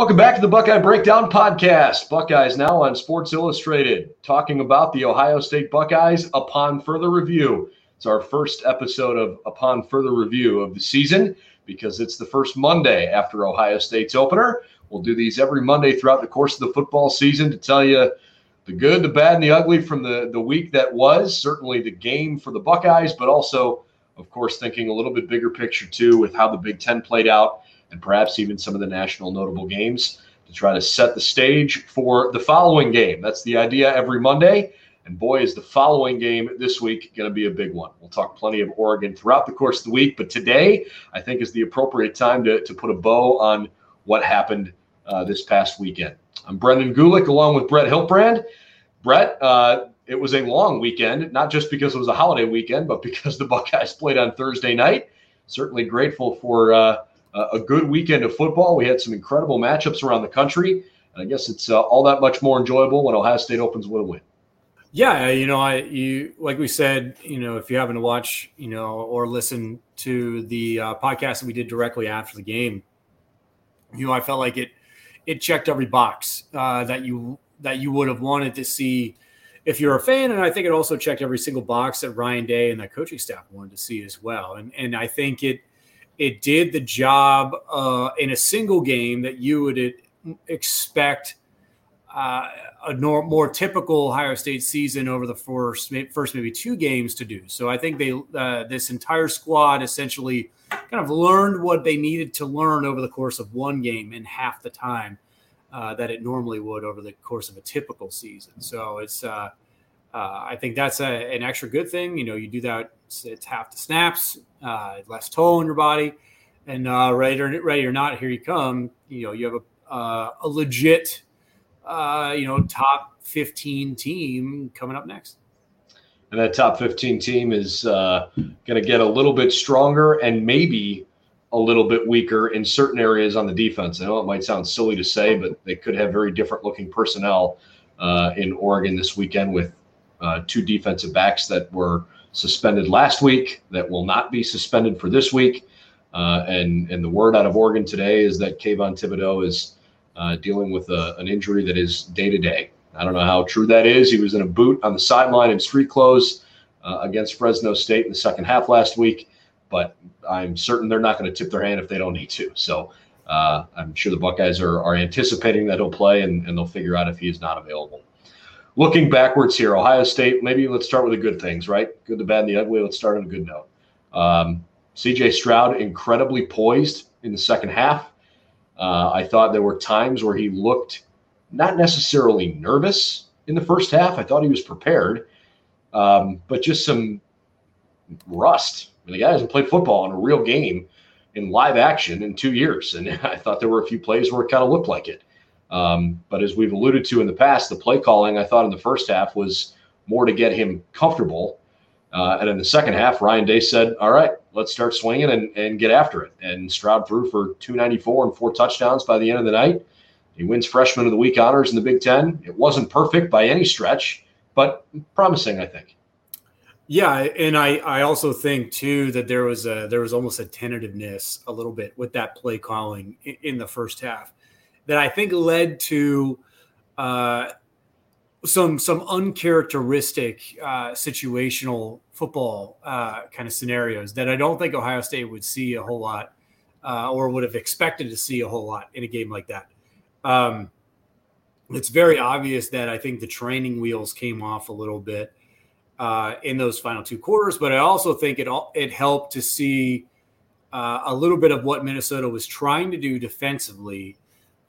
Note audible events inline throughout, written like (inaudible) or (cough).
Welcome back to the Buckeye Breakdown Podcast. Buckeyes now on Sports Illustrated, talking about the Ohio State Buckeyes upon further review. It's our first episode of Upon Further Review of the season because it's the first Monday after Ohio State's opener. We'll do these every Monday throughout the course of the football season to tell you the good, the bad, and the ugly from the, the week that was. Certainly the game for the Buckeyes, but also, of course, thinking a little bit bigger picture too with how the Big Ten played out and perhaps even some of the national notable games to try to set the stage for the following game. That's the idea every Monday. And boy, is the following game this week going to be a big one. We'll talk plenty of Oregon throughout the course of the week, but today I think is the appropriate time to, to put a bow on what happened uh, this past weekend. I'm Brendan Gulick along with Brett Hiltbrand. Brett, uh, it was a long weekend, not just because it was a holiday weekend, but because the Buckeyes played on Thursday night. Certainly grateful for. Uh, a good weekend of football. We had some incredible matchups around the country. And I guess it's uh, all that much more enjoyable when Ohio State opens with a win. Yeah, you know, I you like we said, you know, if you happen to watch, you know, or listen to the uh, podcast that we did directly after the game, you know, I felt like it it checked every box uh, that you that you would have wanted to see if you're a fan, and I think it also checked every single box that Ryan Day and that coaching staff wanted to see as well. And and I think it it did the job uh, in a single game that you would expect uh, a nor- more typical Ohio State season over the first, first maybe two games to do. So I think they uh, this entire squad essentially kind of learned what they needed to learn over the course of one game in half the time uh, that it normally would over the course of a typical season. So it's uh, uh, I think that's a, an extra good thing. You know, you do that, it's half the snaps, uh, less toll on your body, and uh, ready or ready or not, here you come. You know, you have a uh, a legit, uh, you know, top fifteen team coming up next. And that top fifteen team is uh, going to get a little bit stronger and maybe a little bit weaker in certain areas on the defense. I know it might sound silly to say, but they could have very different looking personnel uh, in Oregon this weekend with uh, two defensive backs that were suspended last week that will not be suspended for this week. Uh, and and the word out of Oregon today is that Kayvon Thibodeaux is uh, dealing with a, an injury that is day to day. I don't know how true that is. He was in a boot on the sideline in street clothes uh, against Fresno State in the second half last week, but I'm certain they're not going to tip their hand if they don't need to. So uh, I'm sure the Buckeyes are, are anticipating that he'll play and, and they'll figure out if he is not available looking backwards here, Ohio State, maybe let's start with the good things, right? Good, the bad, and the ugly. Let's start on a good note. Um, CJ Stroud, incredibly poised in the second half. Uh, I thought there were times where he looked not necessarily nervous in the first half. I thought he was prepared, um, but just some rust. I mean, the guy hasn't played football in a real game in live action in two years. And (laughs) I thought there were a few plays where it kind of looked like it. Um, but as we've alluded to in the past, the play calling I thought in the first half was more to get him comfortable. Uh, and in the second half, Ryan Day said, All right, let's start swinging and, and get after it. And Stroud threw for 294 and four touchdowns by the end of the night. He wins freshman of the week honors in the Big Ten. It wasn't perfect by any stretch, but promising, I think. Yeah, and I, I also think too that there was a there was almost a tentativeness a little bit with that play calling in, in the first half that I think led to uh, some some uncharacteristic uh, situational football uh, kind of scenarios that I don't think Ohio State would see a whole lot uh, or would have expected to see a whole lot in a game like that. Um, it's very obvious that I think the training wheels came off a little bit uh, in those final two quarters, but I also think it all, it helped to see uh, a little bit of what Minnesota was trying to do defensively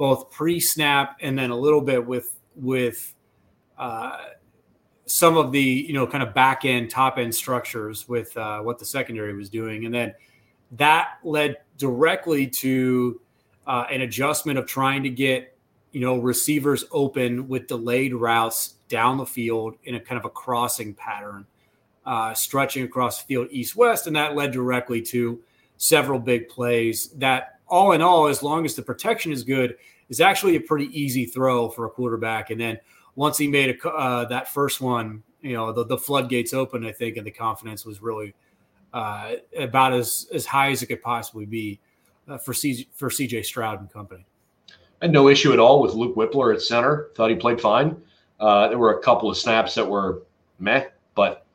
both pre-snap and then a little bit with with uh, some of the you know kind of back end top end structures with uh, what the secondary was doing and then that led directly to uh, an adjustment of trying to get you know receivers open with delayed routes down the field in a kind of a crossing pattern, uh, stretching across the field east west, and that led directly to several big plays. That all in all, as long as the protection is good, is actually a pretty easy throw for a quarterback. And then once he made a, uh, that first one, you know the, the floodgates opened, I think, and the confidence was really uh, about as as high as it could possibly be uh, for C, for CJ Stroud and company. I had no issue at all with Luke Wypler at center. Thought he played fine. Uh, there were a couple of snaps that were meh, but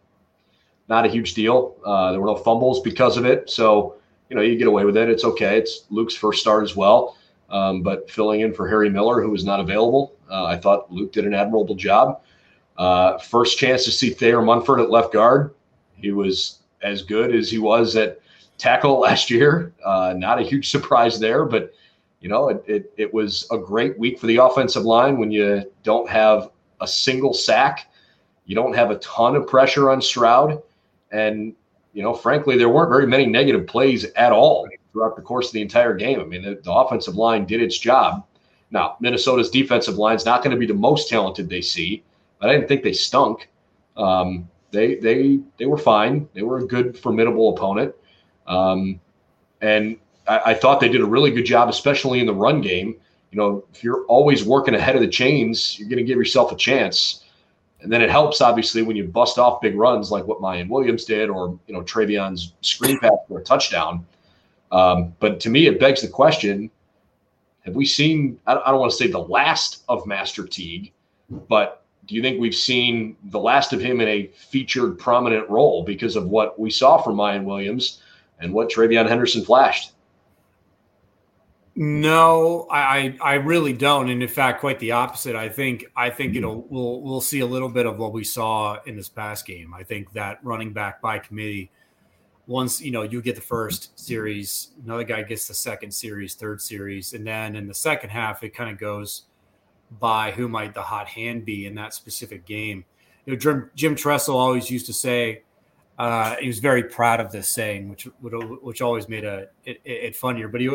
not a huge deal. Uh, there were no fumbles because of it. So, you know, you get away with it. It's okay. It's Luke's first start as well. Um, but filling in for Harry Miller, who was not available, uh, I thought Luke did an admirable job. Uh, first chance to see Thayer Munford at left guard. He was as good as he was at tackle (laughs) last year. Uh, not a huge surprise there, but you know, it, it, it was a great week for the offensive line when you don't have a single sack, you don't have a ton of pressure on Stroud, and you know, frankly, there weren't very many negative plays at all throughout the course of the entire game. I mean, the, the offensive line did its job. Now, Minnesota's defensive line is not going to be the most talented they see, but I didn't think they stunk. Um, they they they were fine. They were a good, formidable opponent. Um, and I, I, thought they did a really good job, especially in the run game. You know, if you're always working ahead of the chains, you're going to give yourself a chance. And then it helps, obviously, when you bust off big runs like what Miyan Williams did, or you know TreVeyon's screen pass for a touchdown. Um, but to me, it begs the question: Have we seen? I don't want to say the last of Master Teague, but do you think we've seen the last of him in a featured prominent role because of what we saw from Miyan Williams and what TreVeyon Henderson flashed? No, I, I really don't, and in fact, quite the opposite. I think I think mm-hmm. it'll we'll we'll see a little bit of what we saw in this past game. I think that running back by committee, once you know you get the first series, another guy gets the second series, third series, and then in the second half, it kind of goes by who might the hot hand be in that specific game. You know, Jim, Jim Tressel always used to say, uh, he was very proud of this saying, which which always made a it, it funnier. But he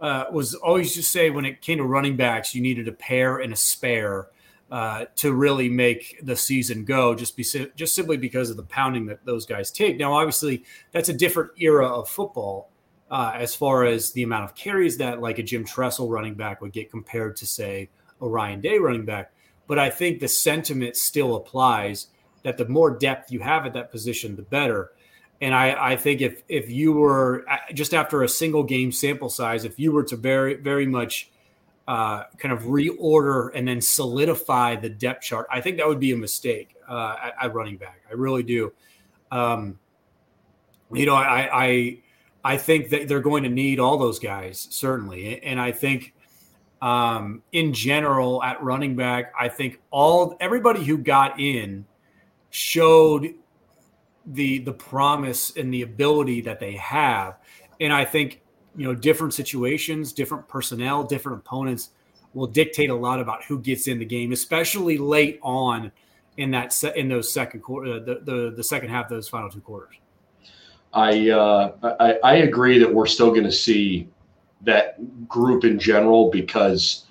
uh, was always just say when it came to running backs, you needed a pair and a spare uh, to really make the season go. Just be just simply because of the pounding that those guys take. Now, obviously, that's a different era of football uh, as far as the amount of carries that like a Jim Tressel running back would get compared to say a Ryan Day running back. But I think the sentiment still applies that the more depth you have at that position, the better. And I, I think if if you were just after a single game sample size, if you were to very very much uh, kind of reorder and then solidify the depth chart, I think that would be a mistake uh, at, at, running back. I really do. Um, you know, I, I I think that they're going to need all those guys certainly, and I think um, in general at running back, I think all everybody who got in showed the the promise and the ability that they have. And I think you know different situations, different personnel, different opponents will dictate a lot about who gets in the game, especially late on in that se- in those second quarter, uh, the, the the second half those final two quarters. I uh, I, I agree that we're still going to see that group in general because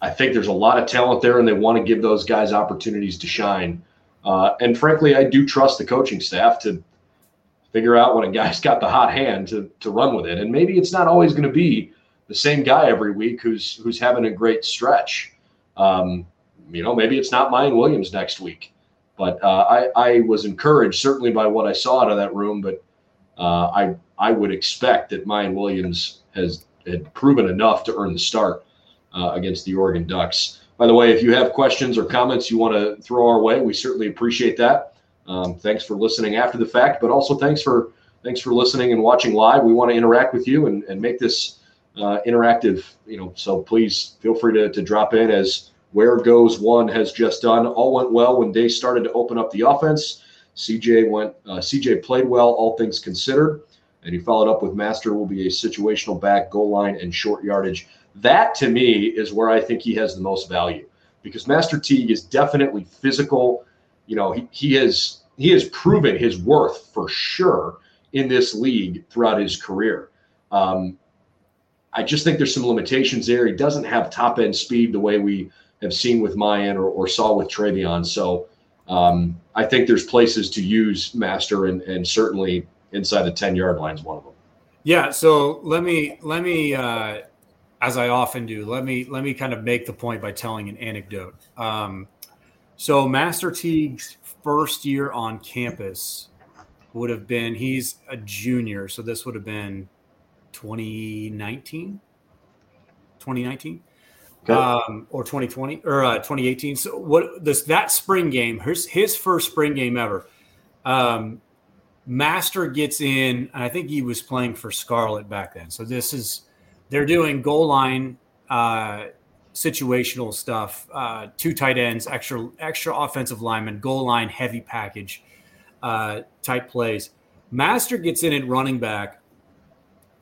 I think there's a lot of talent there, and they want to give those guys opportunities to shine. Uh, and frankly, I do trust the coaching staff to figure out when a guy's got the hot hand to to run with it. And maybe it's not always going to be the same guy every week who's who's having a great stretch. Um, you know, maybe it's not Miyan Williams next week. But uh, I, I was encouraged certainly by what I saw out of that room. But uh, I I would expect that Miyan Williams has had proven enough to earn the start uh, against the Oregon Ducks. By the way, if you have questions or comments you want to throw our way, we certainly appreciate that. Um, thanks for listening after the fact, but also thanks for thanks for listening and watching live. We want to interact with you and, and make this uh, interactive. You know, so please feel free to, to drop in as where goes one has just done. All went well when they started to open up the offense. CJ went. Uh, CJ played well, all things considered, and he followed up with Master will be a situational back, goal line, and short yardage that to me is where I think he has the most value because Master Teague is definitely physical. You know, he, he has he has proven his worth for sure in this league throughout his career. Um, I just think there's some limitations there. He doesn't have top end speed the way we have seen with Miyan or, or saw with TreVeyon. So um, I think there's places to use Master, and, and certainly inside the 10 yard line is one of them. Yeah. So let me let me uh, as I often do, let me let me kind of make the point by telling an anecdote. Um, so Master Teague's first year on campus would have been he's a junior, so this would have been 2019, 2019. Okay. Um, or 2020 or uh, 2018. So what this that spring game, his his first spring game ever. Um, Master gets in, and I think he was playing for Scarlet back then. So this is they're doing goal line uh, situational stuff, uh, two tight ends, extra extra offensive lineman, goal line heavy package uh, type plays. Master gets in at running back,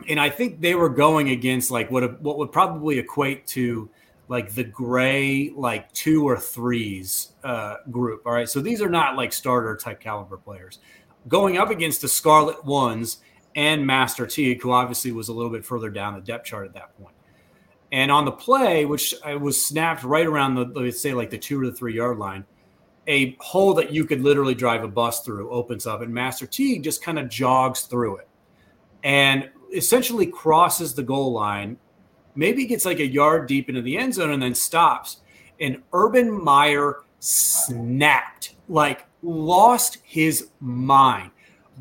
and I think they were going against like what what would probably equate to like the gray like two or threes uh, group. All right, so these are not like starter type caliber players going up against the Scarlet Ones and Master Teague, who obviously was a little bit further down the depth chart at that point. And on the play, which was snapped right around the let's say like the two or the three yard line, a hole that you could literally drive a bus through opens up, and Master Teague just kind of jogs through it and essentially crosses the goal line maybe gets like a yard deep into the end zone and then stops. And Urban Meyer snapped, like lost his mind,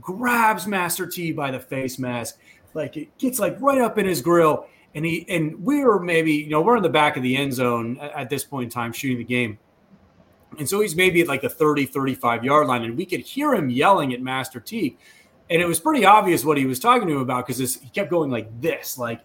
grabs Master T by the face mask, like it gets like right up in his grill. And he and we were maybe, you know, we're in the back of the end zone at this point in time shooting the game. And so he's maybe at like the 30, 35 yard line. And we could hear him yelling at Master T. And it was pretty obvious what he was talking to him about because he kept going like this, like,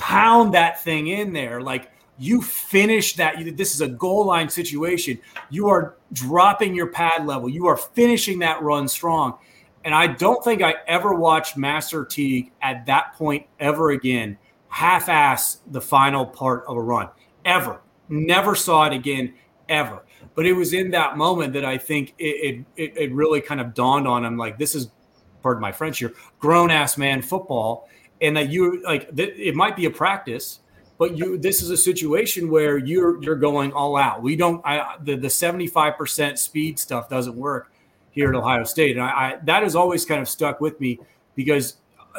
pound that thing in there. Like you finish that. This is a goal line situation. You are dropping your pad level. You are finishing that run strong. And I don't think I ever watched Master Teague at that point ever again half ass the final part of a run. Ever. Never saw it again, ever. But it was in that moment that I think it, it, it really kind of dawned on him like, this is, pardon my French here, grown ass man football and that you like it might be a practice but you this is a situation where you're you're going all out we don't I, the the 75% speed stuff doesn't work here at ohio state and I, I that has always kind of stuck with me because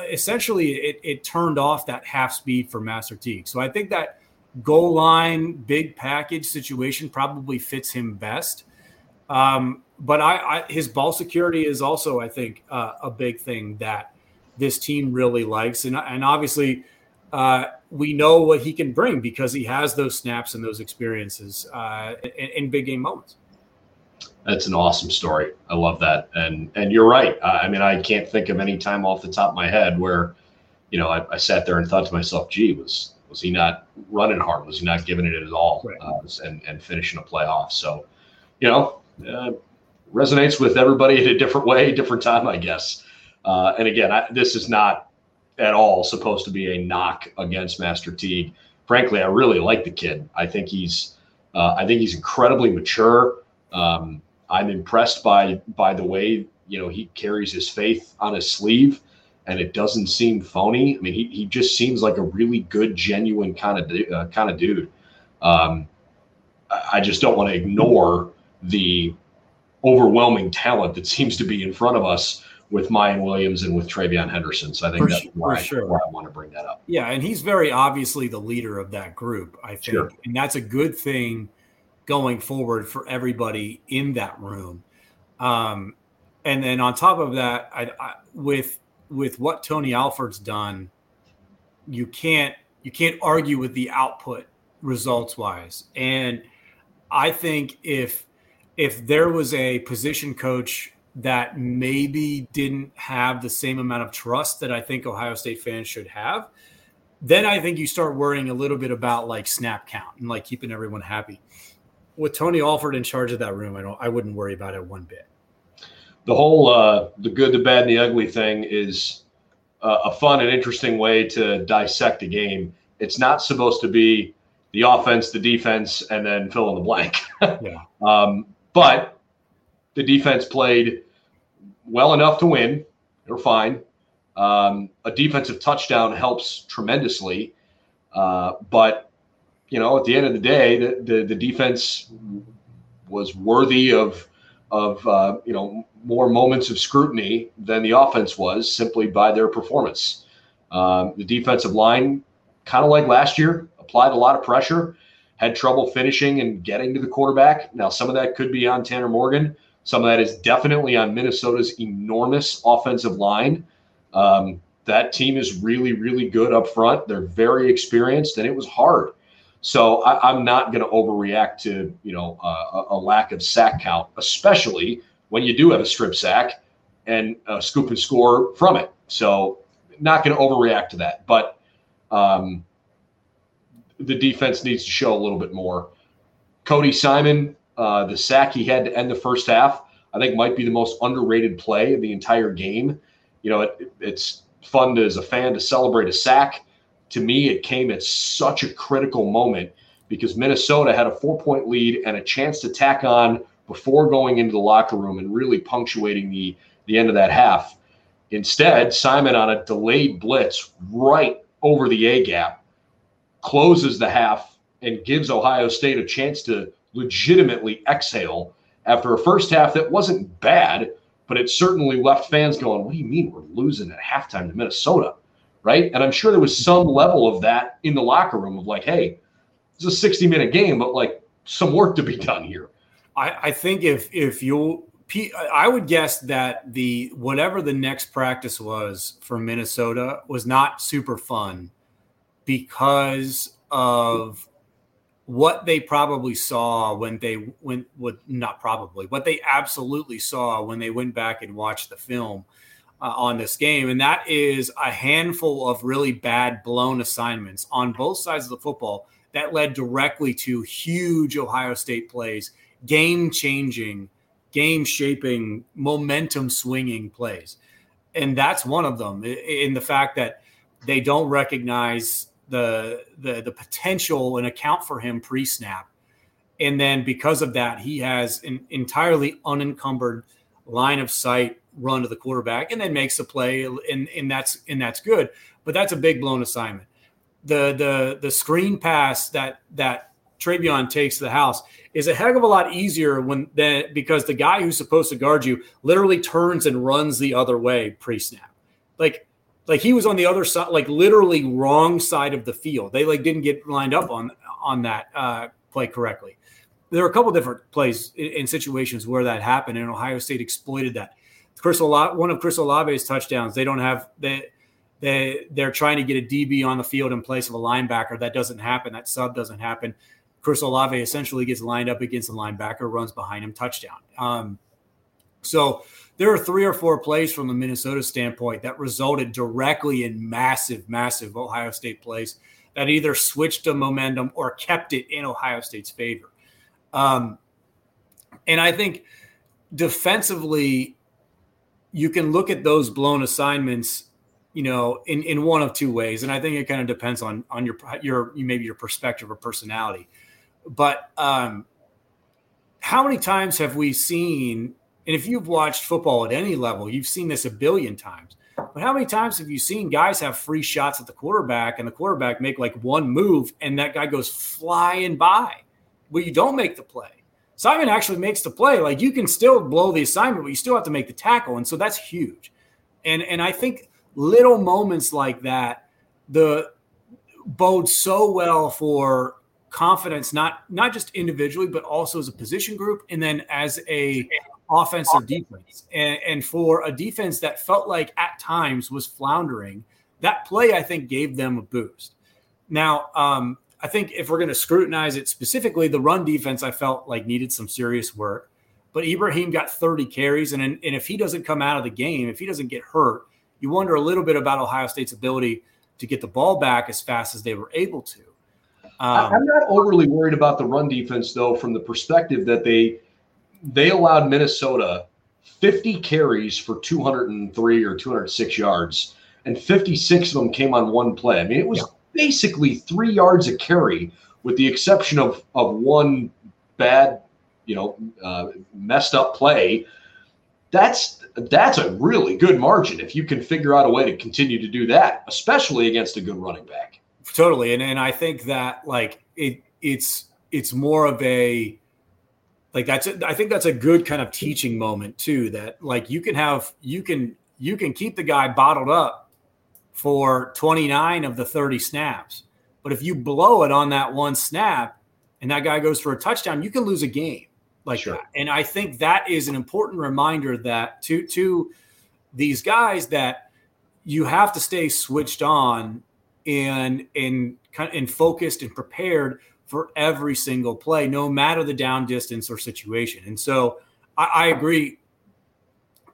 essentially it, it turned off that half speed for master teague so i think that goal line big package situation probably fits him best um, but I, I, his ball security is also i think uh, a big thing that this team really likes. And, and obviously, uh, we know what he can bring because he has those snaps and those experiences uh, in, in, big game moments. That's an awesome story. I love that. And and you're right. I mean, I can't think of any time off the top of my head where, you know, I, I sat there and thought to myself, "Gee, was was he not running hard? Was he not giving it at all? Right. Uh, and and finishing a playoff?" So, you know, uh, resonates with everybody in a different way, different time, I guess. Uh, and again, I, this is not at all supposed to be a knock against Master Teague. Frankly, I really like the kid. I think he's uh, I think he's incredibly mature. Um, I'm impressed by by the way you know he carries his faith on his sleeve, and it doesn't seem phony. I mean, he, he just seems like a really good, genuine kind of uh, kind of dude. Um, I just don't want to ignore the overwhelming talent that seems to be in front of us with Miyan Williams and with TreVeyon Henderson. So I think for that's why, sure. why, I want to bring that up. Yeah, and he's very obviously the leader of that group, I think. Sure. And that's a good thing going forward for everybody in that room. Um, and then on top of that, I, I, with with what Tony Alford's done, you can't you can't argue with the output results wise. And I think if if there was a position coach that maybe didn't have the same amount of trust that I think Ohio State fans should have, then I think you start worrying a little bit about like snap count and like keeping everyone happy. With Tony Alford in charge of that room, I don't I wouldn't worry about it one bit. The whole uh, the good, the bad, and the ugly thing is uh, a fun and interesting way to dissect a game. It's not supposed to be the offense, the defense, and then fill in the blank. (laughs) yeah. Um, but the defense played well enough to win. They're fine. Um, a defensive touchdown helps tremendously. Uh, but you know, at the end of the day, the the, the defense was worthy of of uh, you know more moments of scrutiny than the offense was simply by their performance. Um, the defensive line, kind of like last year, applied a lot of pressure, had trouble finishing and getting to the quarterback. Now, some of that could be on Tanner Morgan. Some of that is definitely on Minnesota's enormous offensive line. Um, that team is really, really good up front. They're very experienced, and it was hard. So I, am not going to overreact to you know uh, a lack of sack count, especially when you do have a strip sack and a scoop and score from it. So not going to overreact to that, but um, the defense needs to show a little bit more. Cody Simon, uh, the sack he had to end the first half, I think might be the most underrated play of the entire game. You know, it, it's fun to, as a fan to celebrate a sack. To me, it came at such a critical moment because Minnesota had a four point lead and a chance to tack on before going into the locker room and really punctuating the, the end of that half. Instead, Simon on a delayed blitz right over the A gap closes the half and gives Ohio State a chance to legitimately exhale after a first half that wasn't bad, but it certainly left fans going, What do you mean we're losing at halftime to Minnesota? Right. And I'm sure there was some level of that in the locker room of like, Hey, it's a 60 minute game, but like some work to be done here. I, I think if, if you'll, I would guess that the whatever the next practice was for Minnesota was not super fun because of what they probably saw when they went with not probably what they absolutely saw when they went back and watched the film uh, on this game and that is a handful of really bad blown assignments on both sides of the football that led directly to huge ohio state plays game changing game shaping momentum swinging plays and that's one of them in the fact that they don't recognize the the the potential and account for him pre-snap. And then because of that, he has an entirely unencumbered line of sight run to the quarterback and then makes a play and, and that's and that's good. But that's a big blown assignment. The the the screen pass that that TreVeyon takes to the house is a heck of a lot easier when that because the guy who's supposed to guard you literally turns and runs the other way pre-snap. Like like he was on the other side, like literally wrong side of the field. They like didn't get lined up on on that uh, play correctly. There are a couple different plays in, in, situations where that happened, and Ohio State exploited that. Chris Olave, one of Chris Olave's touchdowns, they don't have they they they're trying to get a DB on the field in place of a linebacker. That doesn't happen. That sub doesn't happen. Chris Olave essentially gets lined up against the linebacker, runs behind him, touchdown. Um, so there are three or four plays from the Minnesota standpoint that resulted directly in massive, massive Ohio State plays that either switched the momentum or kept it in Ohio State's favor. Um, and I think defensively, you can look at those blown assignments, you know, in, in one of two ways. And I think it kind of depends on on your your maybe your perspective or personality. But um, how many times have we seen and if you've watched football at any level, you've seen this a billion times. But how many times have you seen guys have free shots at the quarterback and the quarterback make like one move and that guy goes flying by? Well, you don't make the play. Simon actually makes the play. Like you can still blow the assignment, but you still have to make the tackle. And so that's huge. And and I think little moments like that, the bode so well for confidence, not not just individually, but also as a position group, and then as a offense or defense. And, and for a defense that felt like at times was floundering, that play I think gave them a boost. Now, um, I think if we're going to scrutinize it specifically, the run defense I felt like needed some serious work. But Ibrahim got 30 carries, and, and if he doesn't come out of the game, if he doesn't get hurt, you wonder a little bit about Ohio State's ability to get the ball back as fast as they were able to. Um, I'm not overly worried about the run defense, though, from the perspective that they they allowed Minnesota 50 carries for 203 or 206 yards, and 56 of them came on one play. I mean, it was yeah. Basically three yards a carry, with the exception of of one bad, you know, uh, messed up play. That's that's a really good margin if you can figure out a way to continue to do that, especially against a good running back. totally, and and I think that like it it's it's more of a like that's a, I think that's a good kind of teaching moment too. That like you can have you can you can keep the guy bottled up for 29 of the 30 snaps, but if you blow it on that one snap and that guy goes for a touchdown, you can lose a game like sure. that. And I think that is an important reminder that to to these guys that you have to stay switched on and and kind and focused and prepared for every single play, no matter the down distance or situation. And so I, I agree.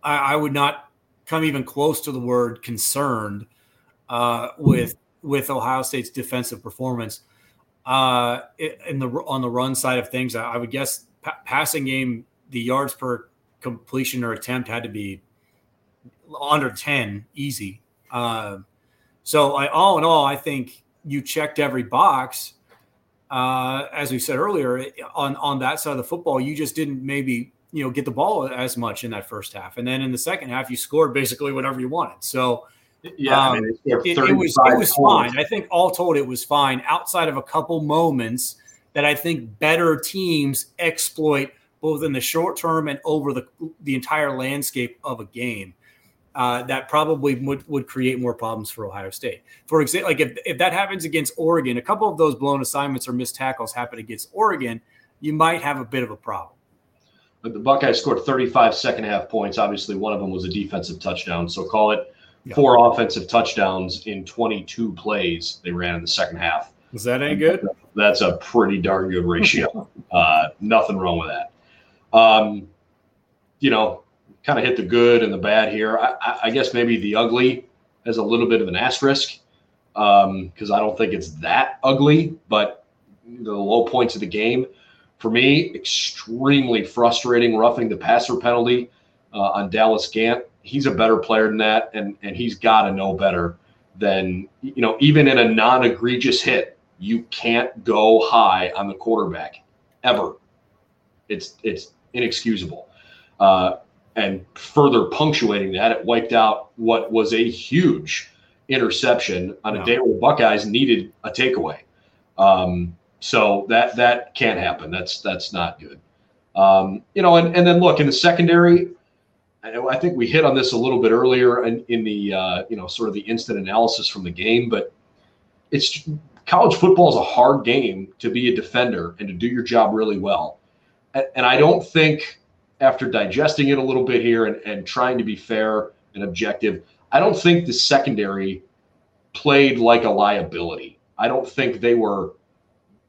I, I, would not come even close to the word concerned uh, with with Ohio State's defensive performance. Uh, in the on the run side of things, I, would guess pa- passing game, the yards per completion or attempt had to be under ten, easy. Uh, so, I, all in all, I think you checked every box uh, as we said earlier, on on that side of the football, you just didn't maybe you know get the ball as much in that first half, and then in the second half, you scored basically whatever you wanted. So. Yeah, um, I mean, it, it, was it was fine. I think all told, it was fine. Outside of a couple moments that I think better teams exploit both in the short term and over the the entire landscape of a game uh, that probably would, would create more problems for Ohio State. For example, like if, if that happens against Oregon, a couple of those blown assignments or missed tackles happen against Oregon, you might have a bit of a problem. But the Buckeyes scored 35 second half points. Obviously, one of them was a defensive touchdown. So call it yeah. four offensive touchdowns in 22 plays they ran in the second half. Is that any good? That's a pretty darn good ratio. (laughs) uh, nothing wrong with that. Um, you know, kind of hit the good and the bad here. I, I, guess maybe the ugly has a little bit of an asterisk because um, I don't think it's that ugly, but the low points of the game for me, extremely frustrating roughing the passer penalty uh, on Dallas Gant. He's a better player than that, and and he's got to know better than you know. Even in a non-egregious hit, you can't go high on the quarterback ever. It's it's inexcusable. Uh, and further punctuating that, it wiped out what was a huge interception on a day where the Buckeyes needed a takeaway. Um, so that that can't happen. That's that's not good. Um, you know, and, and then look in the secondary. I, think we hit on this a little bit earlier in, in the uh, you know sort of the instant analysis from the game, but it's college football is a hard game to be a defender and to do your job really well. And, and I don't think after digesting it a little bit here and, and trying to be fair and objective, I don't think the secondary played like a liability. I don't think they were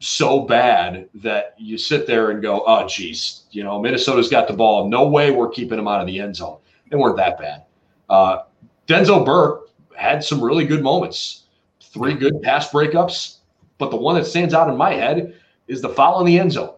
so bad that you sit there and go, oh, geez, you know, Minnesota's got the ball. No way we're keeping them out of the end zone. They weren't that bad. Uh, Denzel Burke had some really good moments, three good pass breakups. But the one that stands out in my head is the foul in the end zone.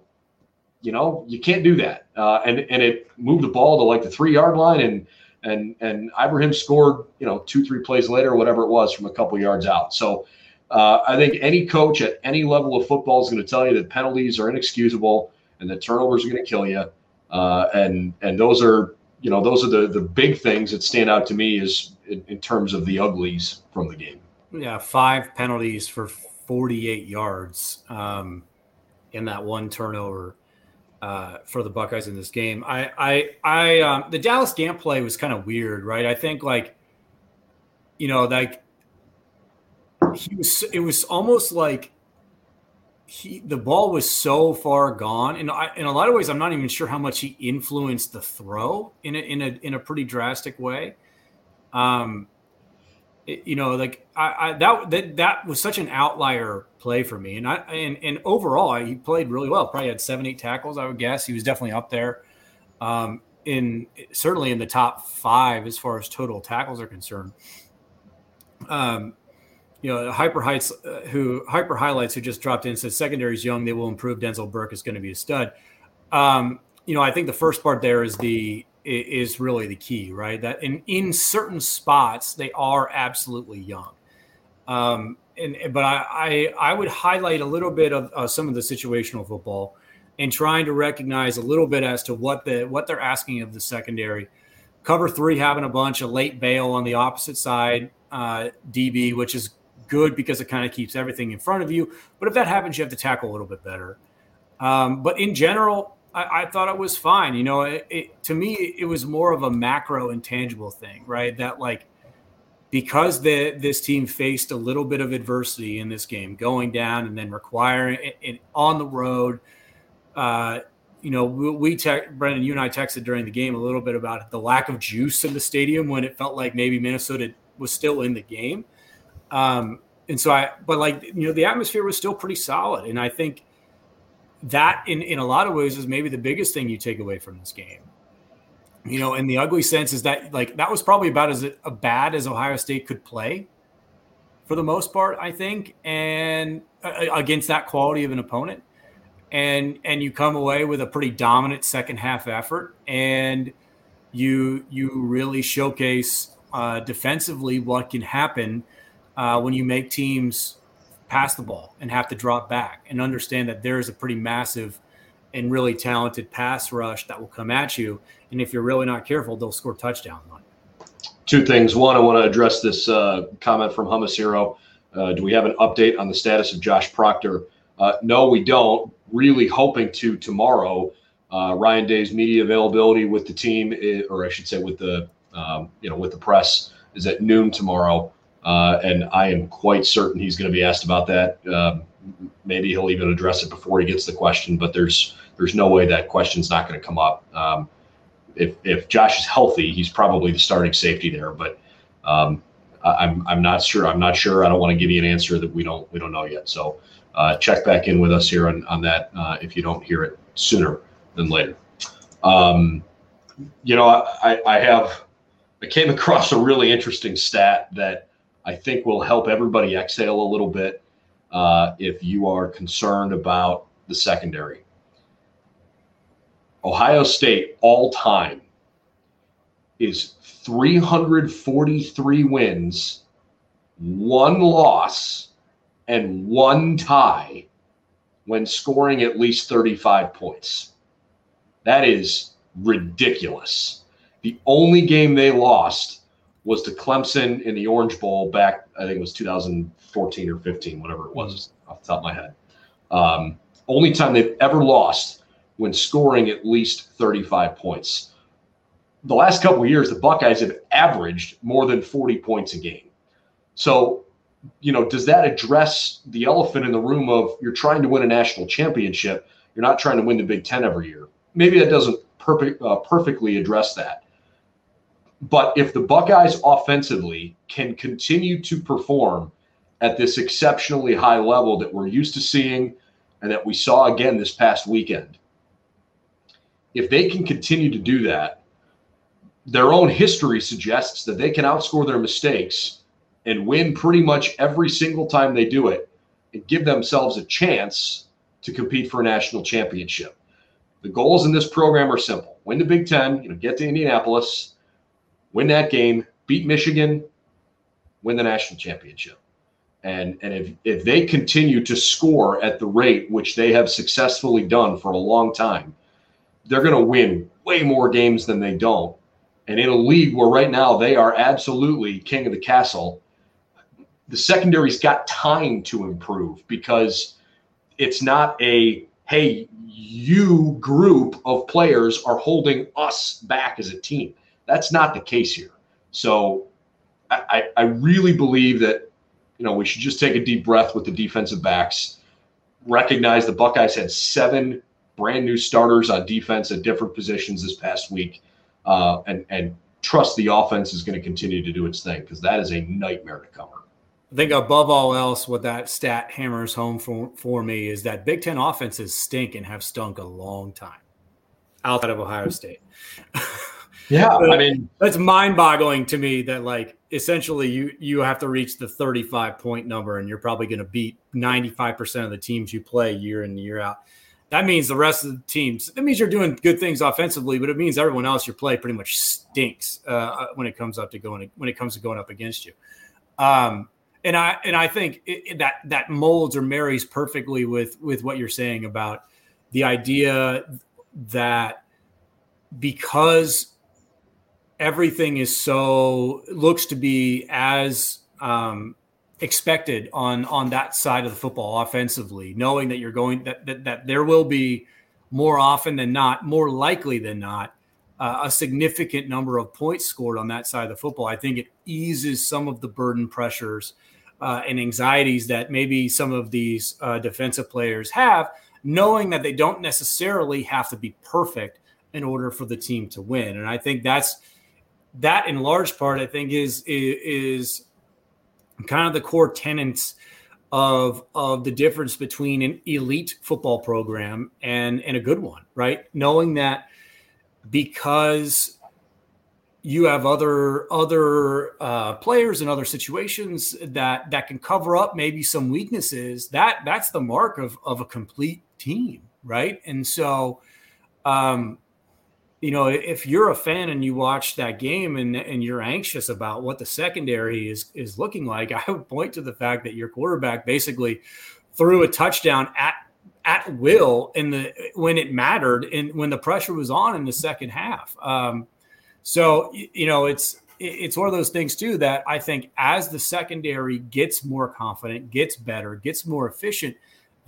You know, you can't do that. Uh, and and it moved the ball to like the three yard line, and and and Ibrahim scored, you know, two three plays later, whatever it was, from a couple yards out. So uh, I think any coach at any level of football is going to tell you that penalties are inexcusable and that turnovers are going to kill you. Uh, and and those are you know those are the the big things that stand out to me is in, in terms of the uglies from the game. Yeah, five penalties for 48 yards um, in that one turnover uh, for the Buckeyes in this game. I, I, I, um, the Dallas Gant play was kind of weird, right? I think like, you know, like he was, it was almost like he, the ball was so far gone, and I, in a lot of ways, I'm not even sure how much he influenced the throw in a, in a, in a pretty drastic way. Um, you know, like I, I, that that that was such an outlier play for me, and I and and overall, he played really well. Probably had seven, eight tackles. I would guess he was definitely up there, um, in certainly in the top five as far as total tackles are concerned. Um, you know, Hyper Heights, uh, who Hyper Highlights, who just dropped in, secondary is young. They will improve. Denzel Burke is going to be a stud. Um, you know, I think the first part there is the is really the key, right? That in in certain spots they are absolutely young. Um, and but I, I, I would highlight a little bit of uh, some of the situational football and trying to recognize a little bit as to what the what they're asking of the secondary. Cover three having a bunch of late bail on the opposite side uh, DB, which is good because it kind of keeps everything in front of you. But if that happens, you have to tackle a little bit better. Um, but in general, I, I, thought it was fine. You know, it, it, to me, it was more of a macro intangible thing, right? That like because the, this team faced a little bit of adversity in this game, going down and then requiring it, it on the road. Uh, you know, we, te- Brendan, you and I texted during the game a little bit about the lack of juice in the stadium when it felt like maybe Minnesota was still in the game. Um, and so I, but like, you know, the atmosphere was still pretty solid. And I think that in, in a lot of ways is maybe the biggest thing you take away from this game. You know, in the ugly sense is that like that was probably about as a bad as Ohio State could play for the most part, I think, and uh, against that quality of an opponent and and you come away with a pretty dominant second half effort and you you really showcase uh, defensively what can happen uh, when you make teams pass the ball and have to drop back and understand that there is a pretty massive and really talented pass rush that will come at you. And if you're really not careful they'll score touchdowns on two things. One i want to address this uh, comment from hummus hero. Uh, do we have an update on the status of josh proctor? Uh, no we don't. Really hoping to tomorrow. Uh, Ryan Day's media availability with the team, is, or I should say, with the um, you know with the press, is at noon tomorrow, uh, and I am quite certain he's going to be asked about that. Um, maybe he'll even address it before he gets the question, but there's there's no way that question's not going to come up. Um, if if Josh is healthy, he's probably the starting safety there, but um, I'm I'm not sure. I'm not sure. I don't want to give you an answer that we don't we don't know yet. So uh, check back in with us here on, on that uh, if you don't hear it sooner than later. Um, you know, I, I have I came across a really interesting stat that I think will help everybody exhale a little bit uh, if you are concerned about the secondary. Ohio State all time is 343 wins, one loss, and one tie when scoring at least 35 points. That is ridiculous. The only game they lost was to Clemson in the Orange Bowl back, I think it was 2014 or 15, whatever it was off the top of my head. Um, only time they've ever lost when scoring at least 35 points. The last couple of years, the Buckeyes have averaged more than 40 points a game. So you know, does that address the elephant in the room of you're trying to win a national championship? You're not trying to win the Big Ten every year. Maybe that doesn't perfect, uh, perfectly address that. But if the Buckeyes offensively can continue to perform at this exceptionally high level that we're used to seeing and that we saw again this past weekend, if they can continue to do that, their own history suggests that they can outscore their mistakes and win pretty much every single time they do it and give themselves a chance to compete for a national championship. The goals in this program are simple win the Big Ten, you know, get to Indianapolis, win that game, beat Michigan, win the national championship. And, and if, if they continue to score at the rate which they have successfully done for a long time, they're going to win way more games than they don't. And in a league where right now they are absolutely king of the castle, the secondary's got time to improve because it's not a hey you group of players are holding us back as a team that's not the case here so i i really believe that you know we should just take a deep breath with the defensive backs recognize the buckeyes had seven brand new starters on defense at different positions this past week uh, and and trust the offense is going to continue to do its thing because that is a nightmare to cover I think above all else, what that stat hammers home for, for me is that Big Ten offenses stink and have stunk a long time outside of Ohio State. (laughs) Yeah, I mean that's mind-boggling to me that like essentially you you have to reach the 35 point number and you're probably going to beat 95% of the teams you play year in and year out. That means the rest of the teams. That means you're doing good things offensively, but it means everyone else you play pretty much stinks uh, when it comes up to going when it comes to going up against you. Um, and I and I think it, that that molds or marries perfectly with with what you're saying about the idea that because everything is so looks to be as um, expected on on that side of the football offensively, knowing that you're going that that, that there will be more often than not, more likely than not, uh, a significant number of points scored on that side of the football. I think it eases some of the burden pressures uh, and anxieties that maybe some of these uh, defensive players have, knowing that they don't necessarily have to be perfect in order for the team to win. And I think that's that in large part, I think is is, kind of the core tenets of of the difference between an elite football program and and a good one, right? Knowing that because you have other other uh, players and other situations that that can cover up maybe some weaknesses. That that's the mark of of a complete team, right? And so, um, you know, if you're a fan and you watch that game and and you're anxious about what the secondary is is looking like, (laughs) I would point to the fact that your quarterback basically threw a touchdown at at will in the when it mattered and when the pressure was on in the second half. Um, so you know, it's it's one of those things too that I think as the secondary gets more confident, gets better, gets more efficient,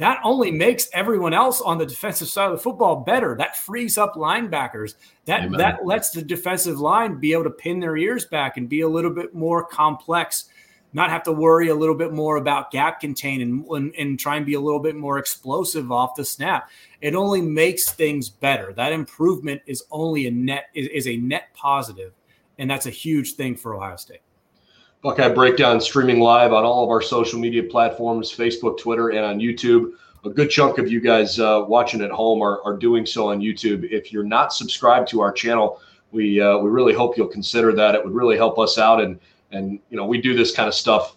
that only makes everyone else on the defensive side of the football better. That frees up linebackers. That Amen. that lets the defensive line be able to pin their ears back and be a little bit more complex not have to worry a little bit more about gap contain and, and, and, try and be a little bit more explosive off the snap. It only makes things better. That improvement is only a net is, is a net positive, and that's a huge thing for Ohio State. Buckeye Breakdown streaming live on all of our social media platforms, Facebook, Twitter, and on YouTube. A good chunk of you guys uh, watching at home are, are doing so on YouTube. If you're not subscribed to our channel, we uh, we really hope you'll consider that. It would really help us out and and you know we do this kind of stuff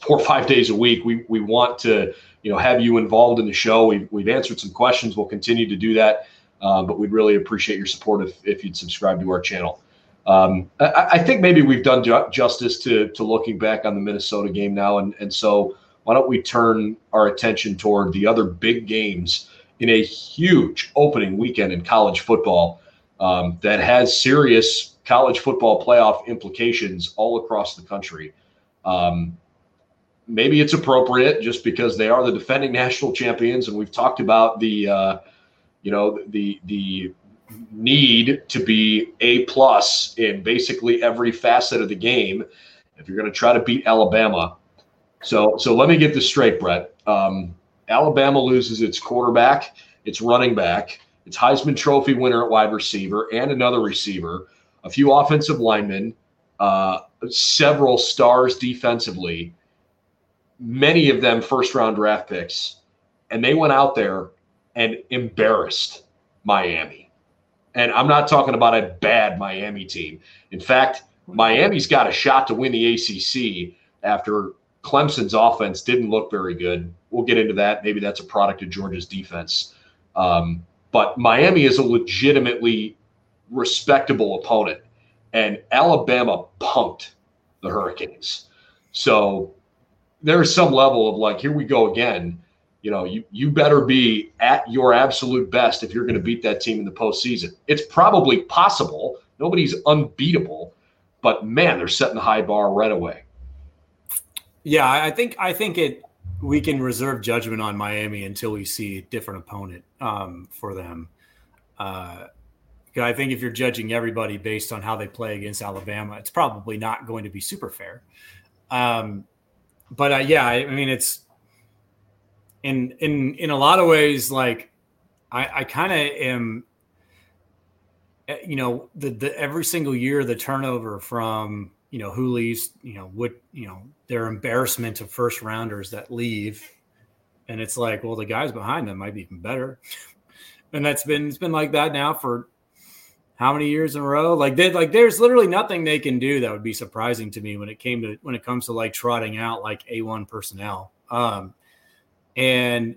four or (laughs) five days a week. We we want to you know have you involved in the show. We've we've answered some questions. We'll continue to do that, uh, but we'd really appreciate your support if if you'd subscribe to our channel. Um, I, I, think maybe we've done ju- justice to to looking back on the Minnesota game now, and and so why don't we turn our attention toward the other big games in a huge opening weekend in college football um, that has serious college football playoff implications all across the country. Um, maybe it's appropriate just because they are the defending national champions, and we've talked about the, uh, you know, the the need to be a plus in basically every facet of the game if you're going to try to beat Alabama. So so let me get this straight, Brett. Um, Alabama loses its quarterback, its running back, its Heisman Trophy winner at wide receiver, and another receiver a few offensive linemen, uh, several stars defensively, many of them first round draft picks, and they went out there and embarrassed Miami. And I'm not talking about a bad Miami team. In fact, Miami's got a shot to win the ACC after Clemson's offense didn't look very good. We'll get into that. Maybe that's a product of Georgia's defense. Um, but Miami is a legitimately respectable opponent. And Alabama punked the Hurricanes. So there's some level of like, here we go again. You know, you, you better be at your absolute best if you're going to beat that team in the postseason. It's probably possible. Nobody's unbeatable, but man, they're setting the high bar right away. Yeah, I think I think it we can reserve judgment on Miami until we see a different opponent um, for them. Uh, I think if you're judging everybody based on how they play against Alabama, it's probably not going to be super fair. Um, but uh, yeah, I, I, mean, it's in in in a lot of ways like I, I kind of am. Eh, you know, the the every single year the turnover from you know who leaves, you know what you know their embarrassment of first rounders that leave, and it's like, well, the guys behind them might be even better. (laughs) and that's been it's been like that now for how many years in a row? Like they like there's literally nothing they can do that would be surprising to me when it came to when it comes to like trotting out like A1 personnel. Um and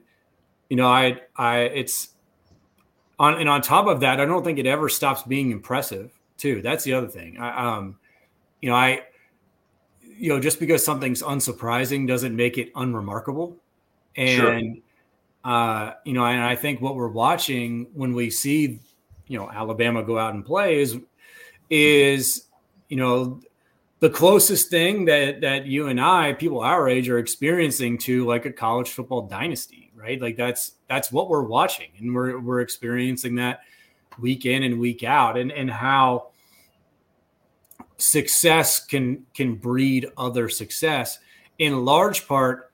you know, I I it's on and on top of that, I don't think it ever stops being impressive too. That's the other thing. I um you know, I you know, just because something's unsurprising doesn't make it unremarkable. And sure. uh, you know, and I think what we're watching when we see you know Alabama go out and play is is you know the closest thing that that you and I, people our age, are experiencing to like a college football dynasty, right? Like that's that's what we're watching, and we're we're experiencing that week in and week out, and and how success can can breed other success in large part,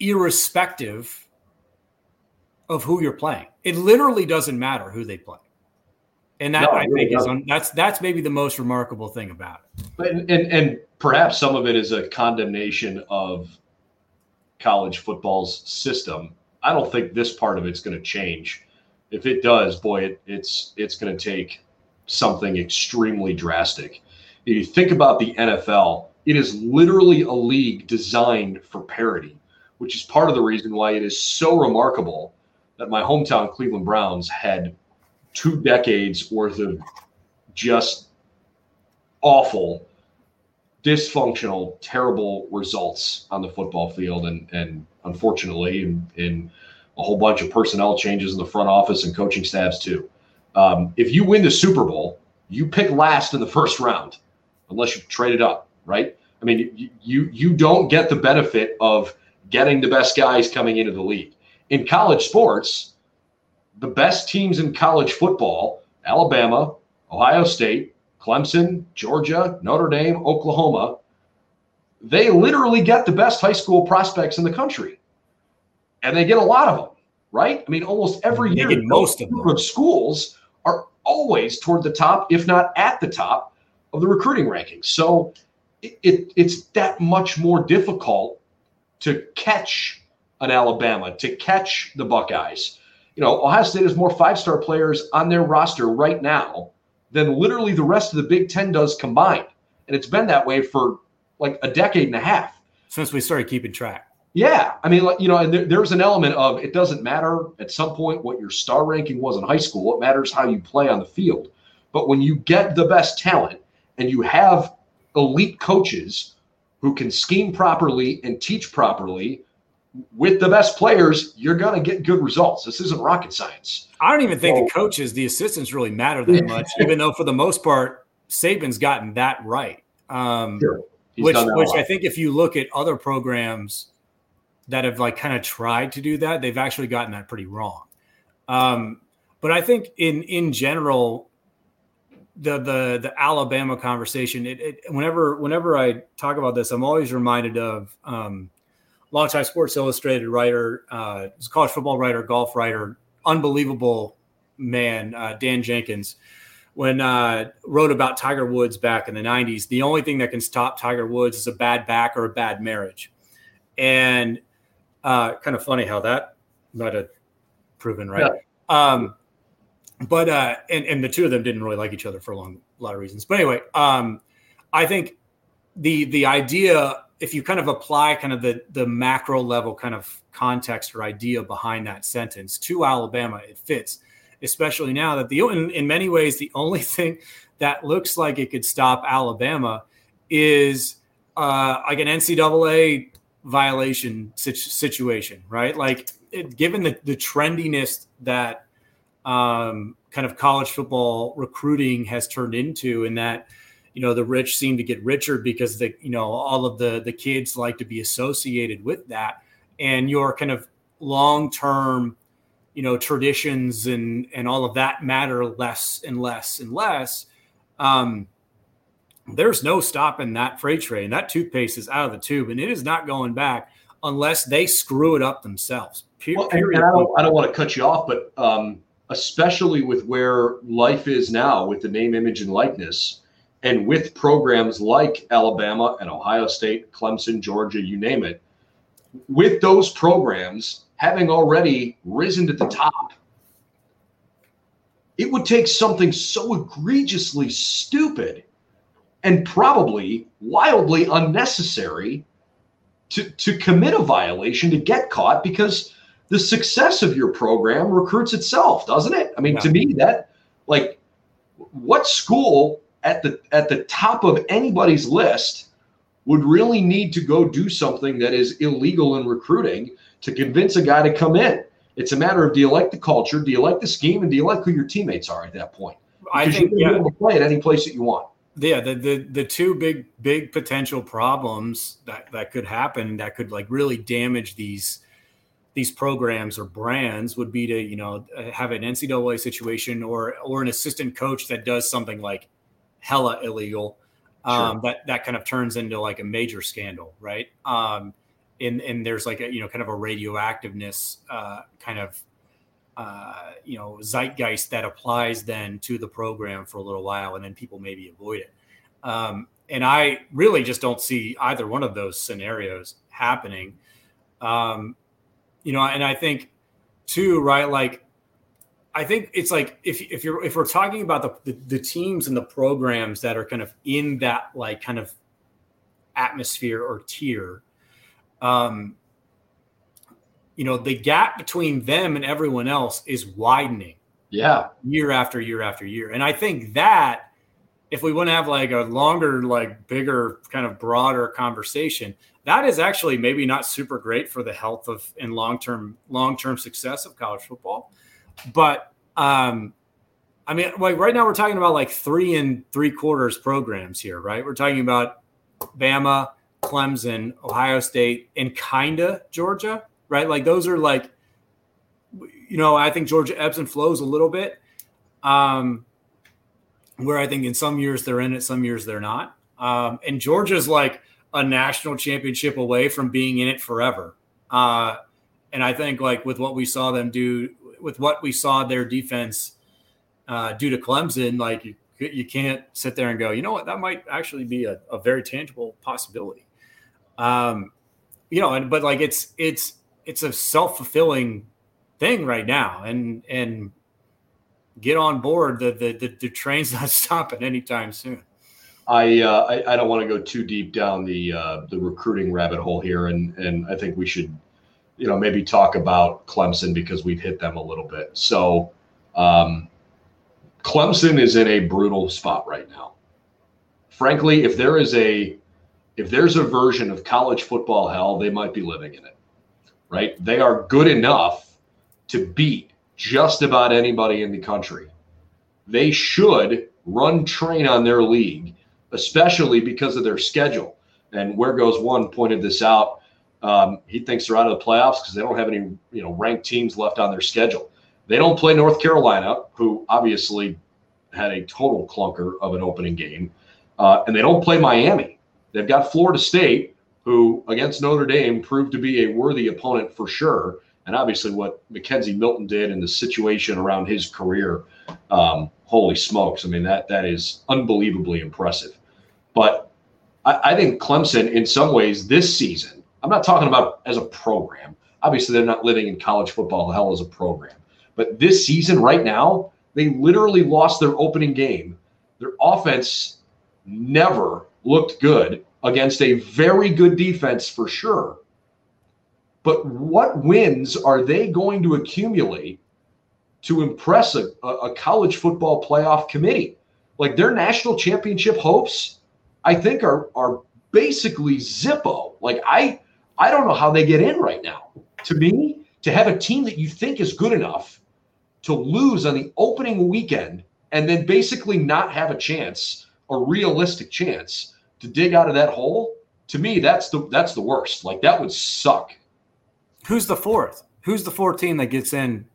irrespective of who you're playing. It literally doesn't matter who they play. And that no, I really think doesn't. is that's that's maybe the most remarkable thing about it. And, and and perhaps some of it is a condemnation of college football's system. I don't think this part of it's going to change. If it does, boy, it, it's it's going to take something extremely drastic. If you think about the NFL, it is literally a league designed for parity, which is part of the reason why it is so remarkable that my hometown Cleveland Browns had two decades worth of just awful, dysfunctional, terrible results on the football field, and and unfortunately, in, in a whole bunch of personnel changes in the front office and coaching staffs too. Um, if you win the Super Bowl, you pick last in the (laughs) first round, unless you trade it up, right? I mean, you you, you don't get the benefit of getting the best guys coming into the league. In college sports, the best teams in college football Alabama, Ohio State, Clemson, Georgia, Notre Dame, Oklahoma they literally get the best high school prospects in the country. And they get a lot of them, right? I mean, almost every they year, most of them. schools are always toward the top, if not at the top of the recruiting rankings. So it, it, it's that much more difficult to catch an Alabama, to catch the Buckeyes, you know, Ohio State has more five star players on their roster right now than literally the rest of the Big Ten does combined. And it's been that way for like a decade and a half. Since we started keeping track. Yeah. I mean, like, you know, and there, there's an element of it doesn't matter at some point what your star ranking was in high school. It matters how you play on the field. But when you get the best talent and you have elite coaches who can scheme properly and teach properly with the best players, you're going to get good results. This isn't rocket science. I don't even think so, the coaches, the assistants really matter that (laughs) much, even though for the most part, Saban's gotten that right. Um, sure. Which, which I think if you look at other programs that have like kind of tried to do that, they've actually gotten that pretty wrong. Um, but I think in in general, the the the Alabama conversation, it, it, whenever whenever I talk about this, I'm always reminded of um, longtime Sports Illustrated writer, uh, college football writer, golf writer, unbelievable man, uh, Dan Jenkins, when uh, wrote about Tiger Woods back in the '90s. The only thing that can stop Tiger Woods is a bad back or a bad marriage, and uh, kind of funny how that might have proven right. Yeah. Um, but uh, and and the two of them didn't really like each other for a long a lot of reasons. But anyway, um, I think the the idea if you kind of apply kind of the the macro level kind of context or idea behind that sentence to Alabama, it fits, especially now that the in, in many ways the only (laughs) thing that looks like it could stop Alabama is uh, like an NCAA violation situation, right? Like it, given the, the trendiness that um, kind of college football recruiting has turned into, and that you know the rich seem to get richer because the you know all of the the kids like to be associated with that. And your kind of long term you know traditions and and all of that matter less and less and less. Um there's no stopping that freight train that toothpaste is out of the tube and it is not going back unless they screw it up themselves. Well, and, and I, don't, I don't want to cut you off but um especially with where life is now with the name image and likeness and with programs like Alabama and Ohio State, Clemson, Georgia, you name it, with those programs having already risen to the top, it would take something so egregiously stupid and probably wildly unnecessary to, to commit a violation to get caught because the success of your program recruits itself, doesn't it? I mean, yeah. to me, that like what school at the at the top of anybody's list would really need to go do something that is illegal in recruiting to convince a guy to come in. It's a matter of do you like the culture, do you like the scheme, and do you like who your teammates are at that point? Because I think you're yeah. able to play at any place that you want. yeah, the, the the two big big potential problems that that could happen that could like really damage these these programs or brands would be to you know have an NCAA situation or or an assistant coach that does something like hella illegal um, sure. that that kind of turns into like a major scandal, right? Um, and and there's like a you know kind of a radioactiveness uh, kind of uh, you know zeitgeist that applies then to the program for a little while, and then people maybe avoid it. Um, and I really just don't see either one of those scenarios happening. Um, you know, and I think too, right? Like, I think it's like if if you're if we're talking about the, the the teams and the programs that are kind of in that like kind of atmosphere or tier, um, you know, the gap between them and everyone else is widening. Yeah. Year after year after year. And I think that if we want to have like a longer, like bigger, kind of broader conversation, that is actually maybe not super great for the health of and long term long term success of college football. But um, I mean, like right now we're talking about like three and three quarters programs here, right? We're talking about Bama, Clemson, Ohio State, and kinda Georgia right? Like those are like, you know, I think Georgia ebbs and flows a little bit. Um, where I think in some years they're in it, some years they're not. Um, and Georgia's like a national championship away from being in it forever. Uh, and I think like with what we saw them do, with what we saw their defense uh, do to Clemson, like you, you can't sit there and go, you know what, that might actually be a, a very tangible possibility. Um, you know, and but like it's it's it's a self fulfilling thing right now, and and get on board. The the the, the train's (laughs) not stopping anytime soon. I, uh, I, I don't want to go too deep down the uh, the recruiting rabbit hole here, and and I think we should, you know, maybe talk about Clemson because we've hit them a little bit. So, um, Clemson is in a brutal spot right now. Frankly, if there is a if there's a version of college football hell, they might be living in it right? They are good enough to beat just about anybody in the country. They should run train on their league, especially because of their schedule. And where goes one pointed this out. Um, he thinks they're out of the playoffs because they don't have any, you know, ranked teams left on their schedule. They don't play North Carolina, who obviously had a total clunker of an opening game, uh, and they don't play Miami. They've got Florida State, who against Notre Dame proved to be a worthy opponent for sure. And obviously, what McKenzie Milton did in the situation around his career, um, holy smokes! I mean that that is unbelievably impressive. But I, I think Clemson, in some ways, this season, I'm not talking about as a program. Obviously, they're not living in college football hell as a program. But this season, right now, they literally lost their opening game. Their offense never looked good against a very good defense for sure. But what wins are they going to accumulate to impress a, a college football playoff committee? Like their national championship hopes, I think are are basically Zippo. Like I I don't know how they get in right now. To me, to have a team that you think is good enough to lose on the opening weekend and then basically not have a chance, a realistic chance to dig out of that hole, to me, that's the that's the worst. Like that would suck. Who's the fourth? Who's the fourth team that gets in?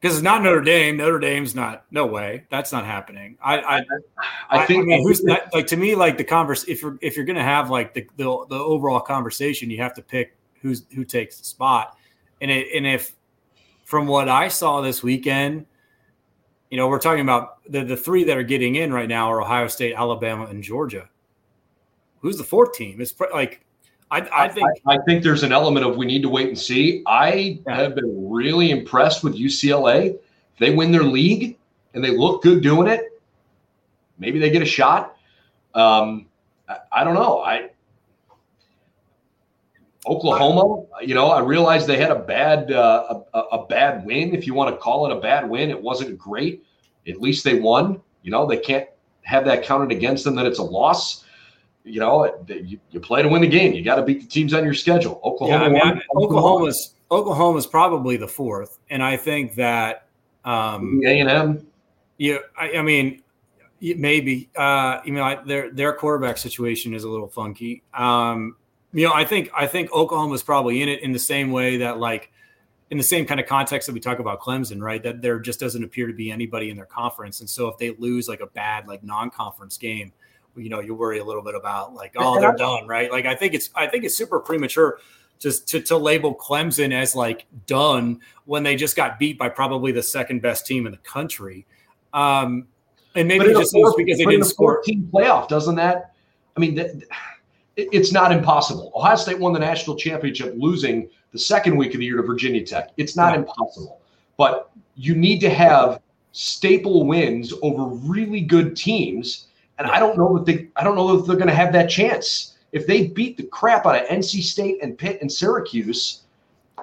Because it's not Notre Dame. Notre Dame's not. No way. That's not happening. I I, I think. I mean, who's that, like to me like the converse. If you're if you're gonna have like the, the the overall conversation, you have to pick who's who takes the spot. And it, and if from what I saw this weekend, you know, we're talking about the the three that are getting in right now are Ohio State, Alabama, and Georgia who's the fourth team? It's like I, I think I, I, think there's an element of we need to wait and see. I yeah. have been really impressed with UCLA. If they win their league and they look good doing it, maybe they get a shot. Um, I, I don't know. I Oklahoma, you know, I realized they had a bad uh, a, a bad win. If you want to call it a bad win, it wasn't great. At least they won. You know, they can't have that counted against them that it's a loss you know, you, you play to win the game. You got to beat the teams on your schedule. Oklahoma, yeah, I mean, Oklahoma's Oklahoma's probably the fourth, and I think that um, A and M. Yeah, I, I, mean, Maybe. Uh, you know, I, their their quarterback situation is a little funky. Um, you know, I think I think Oklahoma's probably in it in the same way that like in the same kind of context that we talk about Clemson, right? That there just doesn't appear to be anybody in their conference, and so if they lose like a bad like non-conference game, you know, you worry a little bit about like, oh, they're done, right? Like I think it's I think it's super premature just to, to label Clemson as like done when they just got beat by probably the second best team in the country. Um, and maybe just four, because they didn't score. Team playoff doesn't that? I mean, th- it's not impossible. Ohio State won the national championship, losing the second week of the year to Virginia Tech. It's not yeah. impossible, but you need to have staple wins over really good teams. And I don't know that they. I don't know that they're going to have that chance. If they beat the crap out of NC State and Pitt and Syracuse,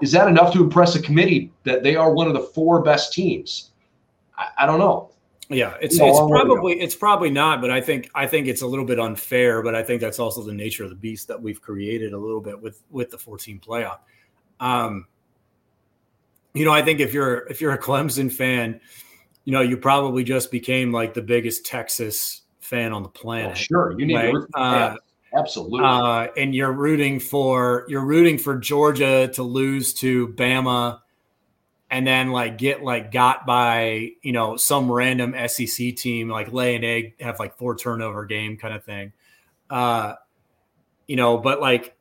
is that enough to impress a committee that they are one of the four best teams? I, I don't know. Yeah, it's it's probably it's probably not, but I think I think it's a little bit unfair. But I think that's also the nature of the beast that we've created a little bit with with the 14 playoff. Um, you know, I think if you're if you're a Clemson fan, you know, you probably just became like the biggest Texas fan on the planet. sure, you need right? to. Uh, absolutely. Uh, and you're rooting for you're rooting for Georgia to lose to Bama and then like get like got by you know some random SEC team like lay an egg have like four turnover game kind of thing uh you know but like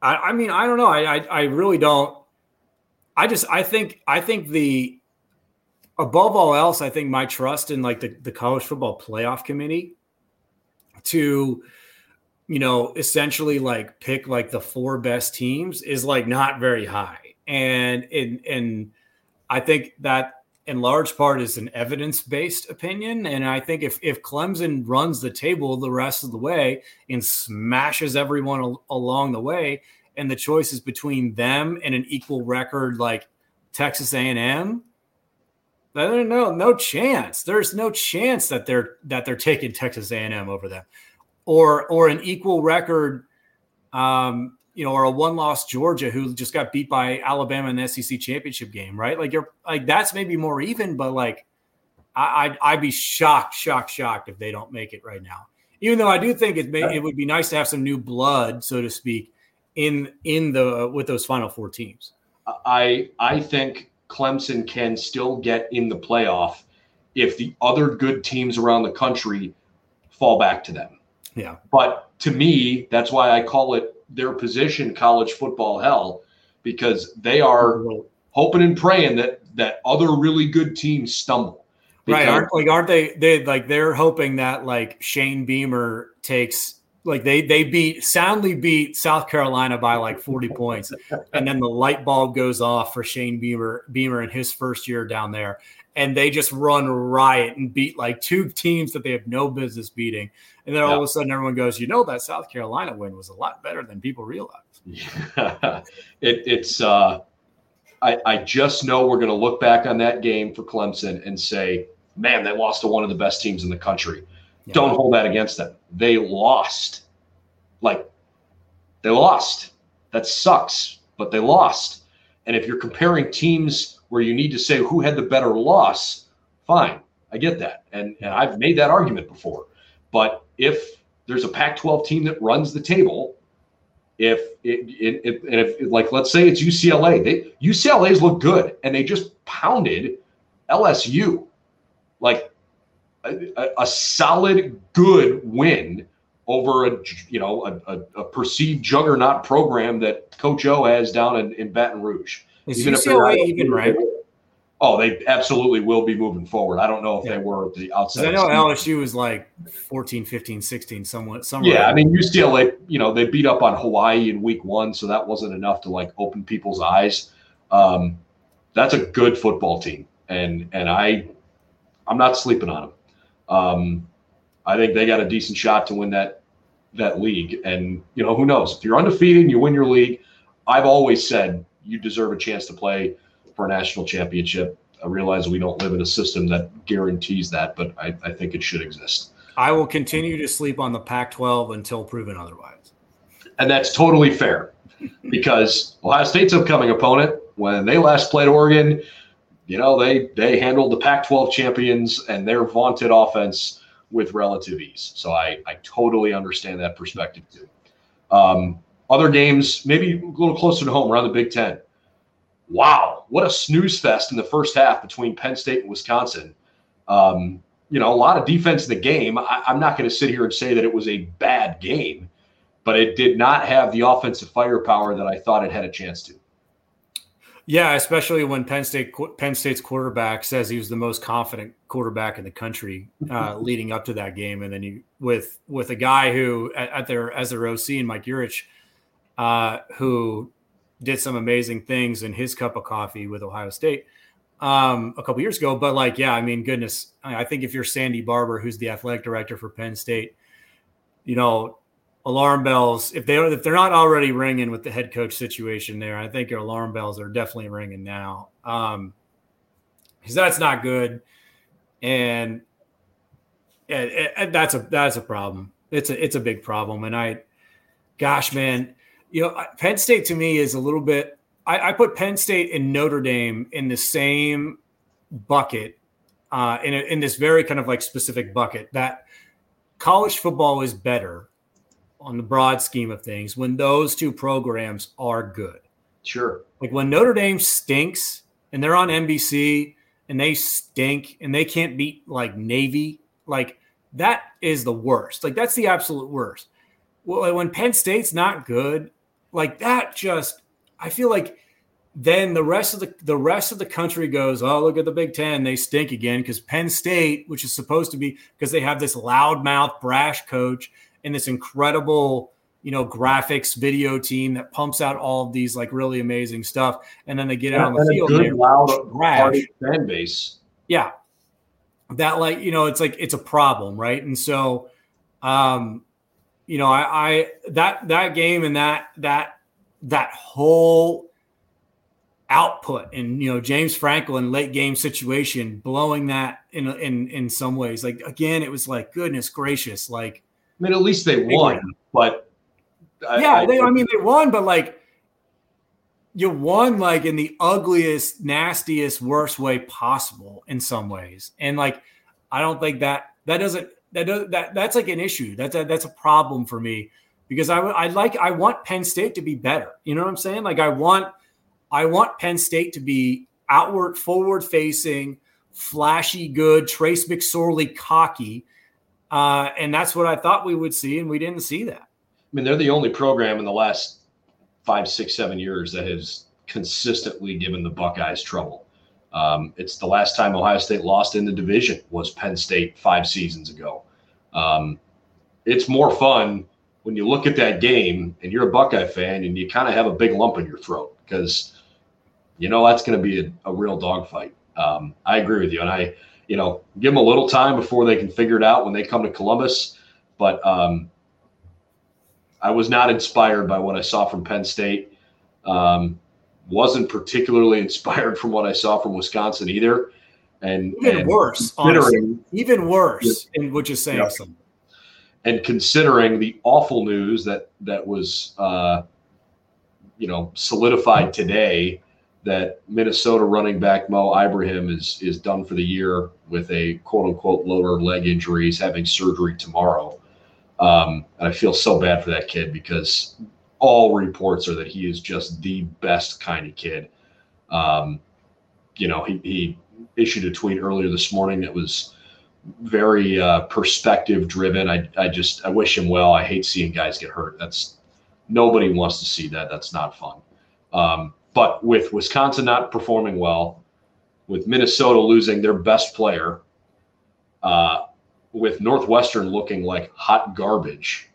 I, I mean I don't know I, I I really don't I just I think I think the above all else I think my trust in like the, the college football playoff committee to you know essentially like pick like the four best teams is like not very high and and and I think that in large part is an evidence based opinion. And I think if, if Clemson runs the table the rest of the way and smashes everyone al- along the way, and the choice is between them and an equal record like Texas A&M, no, no chance. There's no chance that they're that they're taking Texas A&M over them, or or an equal record um, you know, or a one loss Georgia who just got beat by Alabama in the SEC championship game, right? Like you're like that's maybe more even, but like I, I'd, I'd be shocked, shocked, shocked if they don't make it right now. Even though I do think it may, it would be nice to have some new blood, so to speak, in in the with those final four teams. I I think Clemson can still get in the playoff if the other good teams around the country fall back to them. Yeah. But to me, that's why I call it their position college football hell because they are hoping and praying that that other really good teams stumble. Because, right? Aren't like aren't they? They like they're hoping that like Shane Beamer takes like they they beat soundly beat South Carolina by like 40 (laughs) points and then the light bulb goes off for Shane Beamer Beamer in his first year down there and they just run riot and beat like two teams that they have no business beating and then all of a sudden everyone goes you know that South Carolina win was a lot better than people realize. Yeah. (laughs) it, it's uh I, I just know we're going to look back on that game for Clemson and say man they lost to one of the best teams in the country yeah. Don't hold that against them. They lost. Like, they lost. That sucks, but they lost. And if you're comparing teams where you need to say who had the better loss, fine. I get that. And, and I've made that argument before. But if there's a Pac 12 team that runs the table, if it, it, it, and if like let's say it's UCLA, they UCLA's look good and they just pounded LSU. Like a, a solid, good win over a you know a, a, a, perceived juggernaut program that Coach O has down in, in Baton Rouge. Is even UCLA if even right? Oh, they absolutely will be moving forward. I don't know if yeah. they were the outside. I know LSU was like 14, 15, 16, somewhat. Somewhere yeah, I mean UCLA. You know they beat up on Hawaii in week one, so that wasn't enough to like open people's eyes. Um, that's a good football team, and and I, I'm not sleeping on them. Um, I think they got a decent shot to win that that league. And you know, who knows? If you're undefeated and you win your league, I've always said you deserve a chance to play for a national championship. I realize we don't live in a system that guarantees that, but I, I think it should exist. I will continue to sleep on the Pac-12 until proven otherwise. And that's totally fair because Ohio State's upcoming opponent, when they last played Oregon, you know, they they handled the Pac-12 champions and their vaunted offense with relative ease. So I, I totally understand that perspective too. Um, other games, maybe a little closer to home around the Big Ten. Wow, what a snooze fest in the first half between Penn State and Wisconsin. Um, you know, a lot of defense in the game. I, I'm not going to sit here and say that it was a bad game, but it did not have the offensive firepower that I thought it had a chance to. Yeah, especially when Penn State Penn State's quarterback says he was the most confident quarterback in the country uh, leading up to that game, and then you with with a guy who at, at their as their OC and Mike Yurcich, uh, who did some amazing things in his cup of coffee with Ohio State um, a couple years ago. But like, yeah, I mean, goodness, I think if you're Sandy Barbour, who's the athletic director for Penn State, you know, alarm bells if they if they're not already ringing with the head coach situation there i think your alarm bells are definitely ringing now. Um because that's not good. And that's a that's a problem. It's a it's a big problem. And i gosh man you know penn state to me is a little bit i, I put penn state and notre dame in the same bucket uh in, a, in this very kind of like specific bucket that college football is better on the broad scheme of things when those two programs are good. Sure. Like when Notre Dame stinks and they're on NBC and they stink and they can't beat like Navy, like that is the worst. Like that's the absolute worst. Well, when Penn State's not good, like that just I feel like then the rest of the the rest of the country goes, oh look at the Big Ten, they stink again because Penn State, which is supposed to be because they have this loudmouth brash coach and this incredible you know graphics video team that pumps out all of these like really amazing stuff. And then they get out on the field good, loud fan base. Yeah. That like you know it's like it's a problem right? And so um you know i i that that game and that that that whole output and you know James Franklin late game situation blowing that in in in some ways. Like again it was like goodness gracious like mean, at least they won, but yeah, I, they, I mean, they won, but like you won like in the ugliest, nastiest, worst way possible in some ways, and like I don't think that that doesn't that does that that's like an issue. That's a, that's a problem for me because I I like I want Penn State to be better. You know what I'm saying? Like I want I want Penn State to be outward, forward facing, flashy, good, Trace McSorley cocky uh, and that's what I thought we would see, and we didn't see that. I mean, they're the only program in the last five, six, seven years that has consistently given the Buckeyes trouble. Um, it's the last time Ohio State lost in the division was Penn State five seasons ago. Um, it's more fun when you look at that game and you're a Buckeye fan and you kind of have a big lump in your throat because you know that's going to be a, a real dogfight. Um, I agree with you, and I you know, give them a little time before they can figure it out when they come to Columbus. But um, I was not inspired by what I saw from Penn State. Um, wasn't particularly (laughs) inspired from what I saw from Wisconsin either. And even and worse, honestly, even worse, yeah, which is saying yeah. something. And considering the awful news that that was, uh, you know, solidified today that Minnesota running back Mo Ibrahim is is done for the year with a quote unquote lower leg injury. He's having surgery tomorrow. Um, I feel so bad for that kid because all reports are that he is just the best kind of kid. Um, you know, he, he issued a tweet earlier this morning that was very uh, perspective driven. I, I just I wish him well. I hate seeing guys get hurt. That's nobody wants to see that. That's not fun. Um, but with Wisconsin not performing well, with Minnesota losing their best player, uh, with Northwestern looking like hot garbage,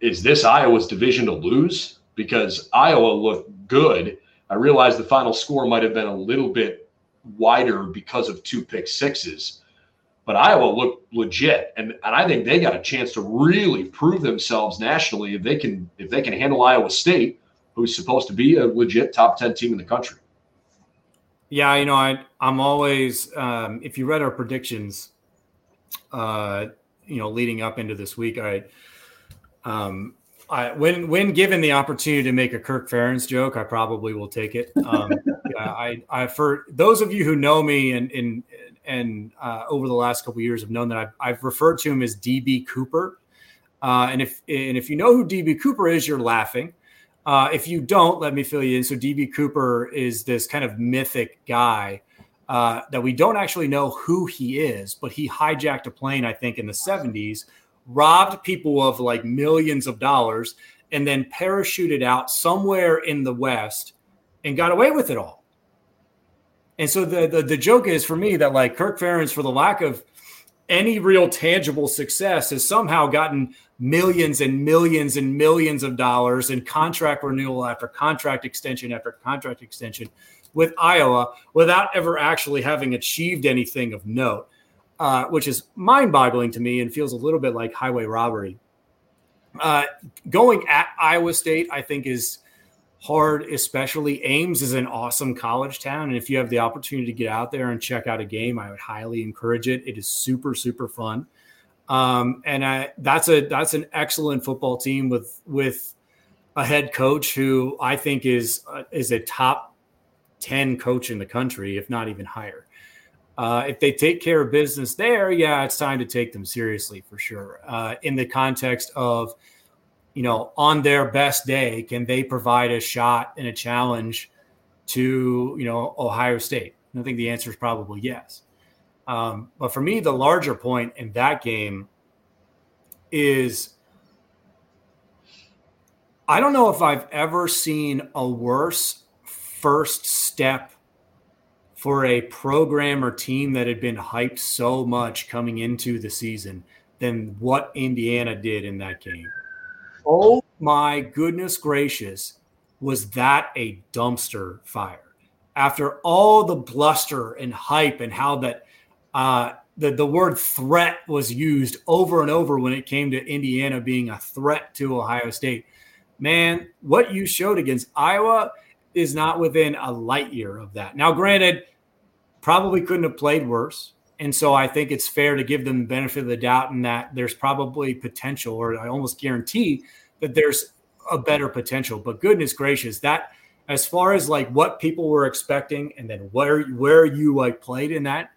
is this Iowa's division to lose? Because Iowa looked good. I realize the final score might have been a little bit wider because of two pick sixes, but Iowa looked legit, and, and I think they got a chance to really prove themselves nationally if they can if they can handle Iowa State who's supposed to be a legit top 10 team in the country. Yeah, you know, I, I'm always, um, if you read our predictions, uh, you know, leading up into this week, I, um, I, when when given the opportunity to make a Kirk Ferentz joke, I probably will take it. Um, (laughs) I, I for those of you who know me and and and uh, over the last couple years have known that I've, I've, referred to him as DB Cooper. Uh, and if and if you know who DB Cooper is, you're laughing. Uh, if you don't, let me fill you in. So DB Cooper is this kind of mythic guy uh, that we don't actually know who he is, but he hijacked a plane, I think, in the 70s, robbed people of like millions of dollars, and then parachuted out somewhere in the West and got away with it all. And so the, the, the joke is for me that like Kirk Ferentz, for the lack of any real tangible success, has somehow gotten millions and millions and millions of dollars in contract renewal after contract extension after contract extension with Iowa without ever actually having achieved anything of note, uh, which is mind boggling to me and feels a little bit like highway robbery. Uh, going at Iowa State, I think, is hard, especially Ames is an awesome college town. And if you have the opportunity to get out there and check out a game, I would highly encourage it. It is super, super fun. Um, and I, that's a that's an excellent football team with with a head coach who I think is uh, is a top ten coach in the country, if not even higher. Uh, if they take care of business there, yeah, it's time to take them seriously for sure. Uh, in the context of, you know, on their best day, can they provide a shot and a challenge to, you know, Ohio State? I think the answer is probably yes. Um, but for me, the larger point in that game is I don't know if I've ever seen a worse first step for a program or team that had been hyped so much coming into the season than what Indiana did in that game. Oh my goodness gracious, was that a dumpster fire? After all the bluster and hype and how that uh, the, the word threat was used over and over when it came to Indiana being a threat to Ohio State. Man, what you showed against Iowa is not within a light year of that. Now, granted, probably couldn't have played worse. And so I think it's fair to give them the benefit of the doubt in that there's probably potential, or I almost guarantee that there's a better potential. But goodness gracious, that as far as like what people were expecting and then where where you like played in that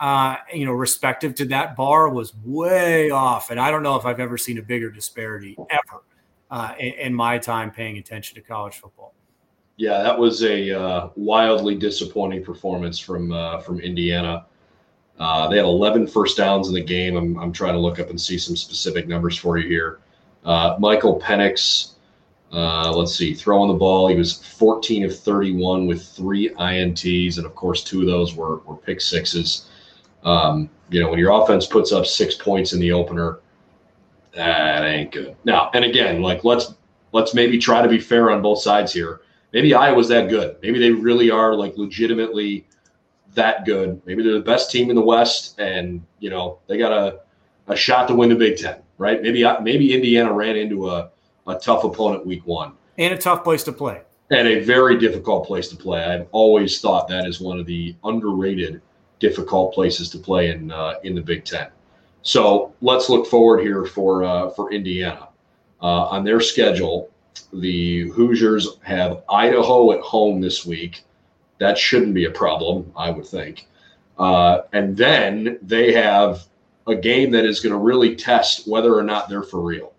uh, you know, respective to that bar was way off. And I don't know if I've ever seen a bigger disparity ever uh, in, in, my time paying attention to college football. Yeah, that was a uh, wildly disappointing performance from uh, from Indiana. Uh, they had 11 first downs in the game. I'm, I'm trying to look up and see some specific numbers for you here. Uh, Michael Penix, let's see, throwing the ball, he was 14 of 31 with three INTs, and of course, two of those were, were pick sixes. Um, you know, when your offense puts up six points in the opener, that ain't good. Now, and again, like let's let's maybe try to be fair on both sides here. Maybe Iowa's that good. Maybe they really are like legitimately that good. Maybe they're the best team in the West, and you know they got a, a shot to win the Big Ten, right? Maybe maybe Indiana ran into a, a tough opponent week one and a tough place to play, and a very difficult place to play. I've always thought that is one of the underrated difficult places to play in uh, in the Big Ten. So let's look forward here for uh, for Indiana uh, on their schedule. The Hoosiers have Idaho at home this week. That shouldn't be a problem, I would think. Uh, and then they have a game that is going to really test whether or not they're for real.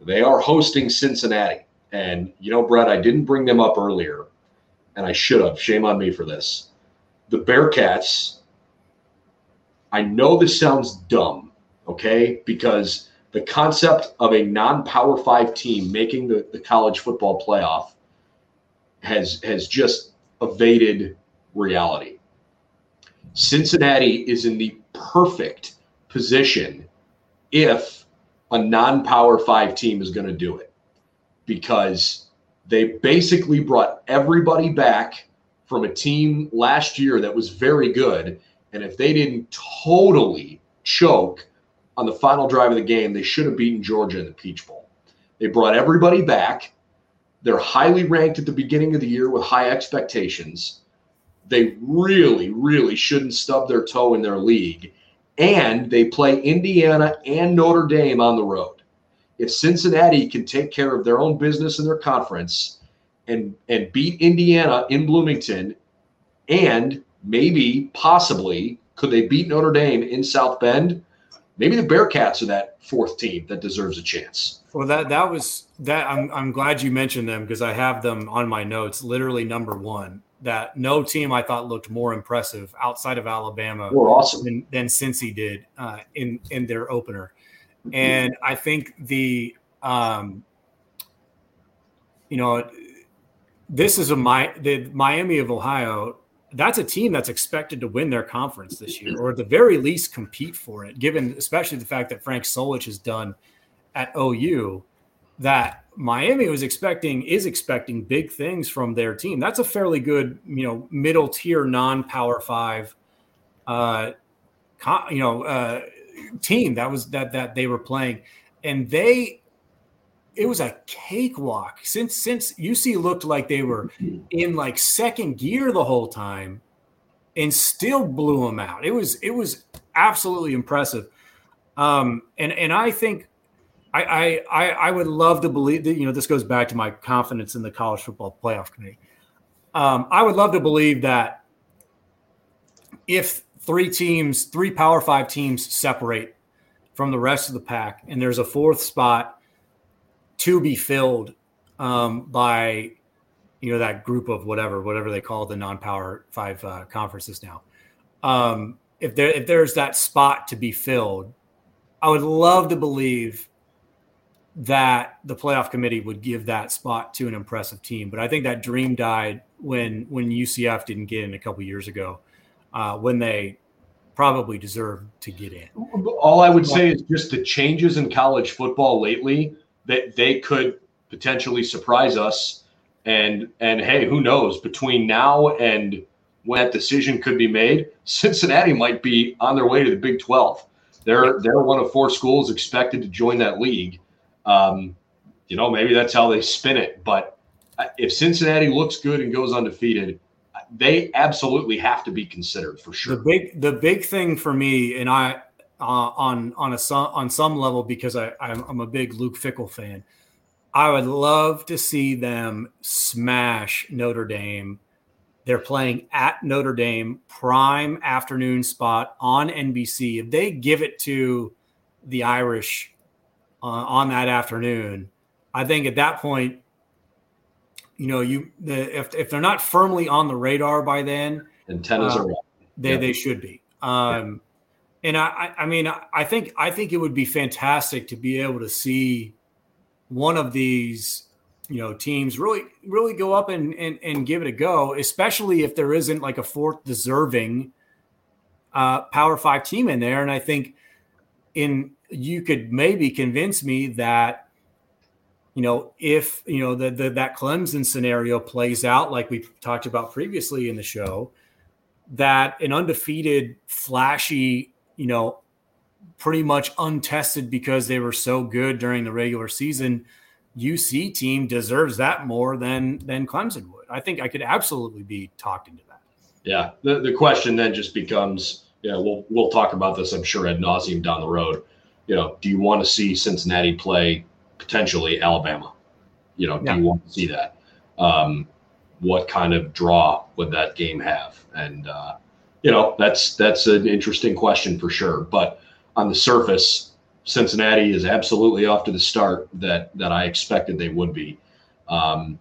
They are hosting Cincinnati. And, you know, Brett, I didn't bring them up earlier, and I should have. Shame on me for this the Bearcats, I know this sounds dumb, okay? Because the concept of a non power five team making the, the college football playoff has has just evaded reality. Cincinnati is in the perfect position if a non power five team is going to do it because they basically brought everybody back from a team last year that was very good. And if they didn't totally choke on the final drive of the game, they should have beaten Georgia in the Peach Bowl. They brought everybody back. They're highly ranked at the beginning of the year with high expectations. They really, really shouldn't stub their toe in their league. And they play Indiana and Notre Dame on the road. If Cincinnati can take care of their own business in their conference, and and beat Indiana in Bloomington and maybe possibly Could they beat Notre Dame in South Bend? Maybe the Bearcats are that fourth team that deserves a chance. Well, that that was that. I'm I'm glad you mentioned them because I have them on my notes. Literally number one. That no team I thought looked more impressive outside of Alabama awesome. than, than Cincy did uh, in in their opener, and I think the um, you know this is a my the Miami of Ohio that's a team that's expected to win their conference this year, or at the very least compete for it, given especially the fact that Frank Solich has done at OU that Miami was expecting is expecting big things from their team. That's a fairly good, you know, middle tier non-power five uh you know, uh team that was that that they were playing and they it was a cakewalk since since UC looked like they were in like second gear the whole time and still blew them out. It was it was absolutely impressive. Um, and and I think I, I I would love to believe that you know this goes back to my confidence in the college football playoff committee. Um, I would love to believe that if three teams, three Power Five teams separate from the rest of the pack, and there's a fourth spot to be filled um, by you know that group of whatever whatever they call the non-power five uh, conferences now. Um, if there if there's that spot to be filled i would love to believe that the playoff committee would give that spot to an impressive team but i think that dream died when when ucf didn't get in a couple years ago uh, when they probably deserved to get in. All i would say is just the changes in college football lately that they could potentially surprise us. And and hey, who knows? Between now and when that decision could be made, (laughs) Cincinnati might be on their way to the Big Twelve. They're they're one of four schools expected to join that league. Um, you know, maybe that's how they spin it. But if Cincinnati looks good and goes undefeated, they absolutely have to be considered for sure. The big the big thing for me, and I uh, on on a on some level because I I'm, I'm a big Luke Fickell fan. I would love to see them smash Notre Dame. They're playing at Notre Dame, prime afternoon spot on NBC. If they give it to the Irish uh, on that afternoon, I think at that point, you know, you the, if if they're not firmly on the radar by then, antennas uh, are. They yeah. they should be. Um, and I, I mean, I think I think it would be fantastic to be able to see one of these, you know, teams really really go up and and, and give it a go, especially if there isn't like a fourth deserving uh, Power Five team in there. And I think in you could maybe convince me that you know if you know the, the that Clemson scenario plays out like we talked about previously in the show, that an undefeated, flashy you know, pretty much untested because they were so good during the regular season. UC team deserves that more than than Clemson would. I think I could absolutely be talked into that. Yeah. The the question then just becomes, yeah, we'll we'll talk about this, I'm sure, ad nauseum down the road. You know, do you want to see Cincinnati play potentially Alabama? You know, yeah. do you want to see that? Um, what kind of draw would that game have? And uh, you know, that's that's an interesting question for sure. But on the surface, Cincinnati is absolutely off to the start that that I expected they would be. Um,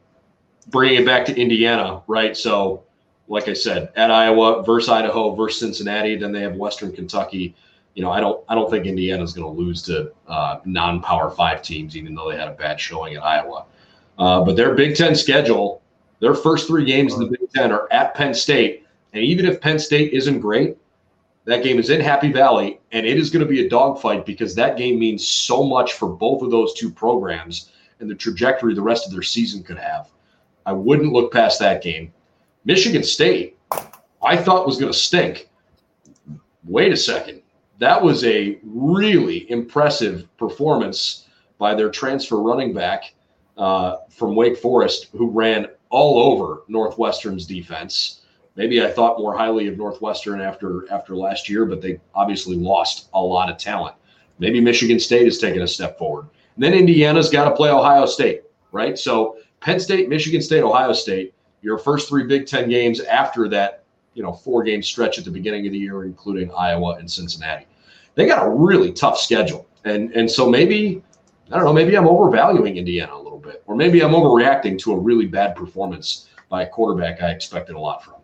bringing it back to Indiana, right? So, like I said, at Iowa versus Idaho versus Cincinnati, then they have Western Kentucky. You know, I don't I don't think Indiana's going to lose to uh, non-power five teams, even though they had a bad showing at Iowa. Uh, but their Big Ten schedule, their first three games in the Big Ten are at Penn State and even if Penn State isn't great, that game is in Happy Valley, and it is going to be a dogfight because that game means so much for both of those two programs and the trajectory the rest of their season could have. I wouldn't look past that game. Michigan State, I thought was going to stink. Wait a second. That was a really impressive performance by their transfer running back uh, from Wake Forest, who ran all over Northwestern's defense. Maybe I thought more highly of Northwestern after after last year, but they obviously lost a lot of talent. Maybe Michigan State has taken a step forward. And then Indiana's got to play Ohio State, right? So Penn State, Michigan State, Ohio State, your first three Big Ten games after that, you know four game stretch at the beginning of the year, including Iowa and Cincinnati. They got a really tough schedule, and and so maybe I don't know, maybe I'm overvaluing Indiana a little bit, or maybe I'm overreacting to a really bad performance by a quarterback I expected a lot from.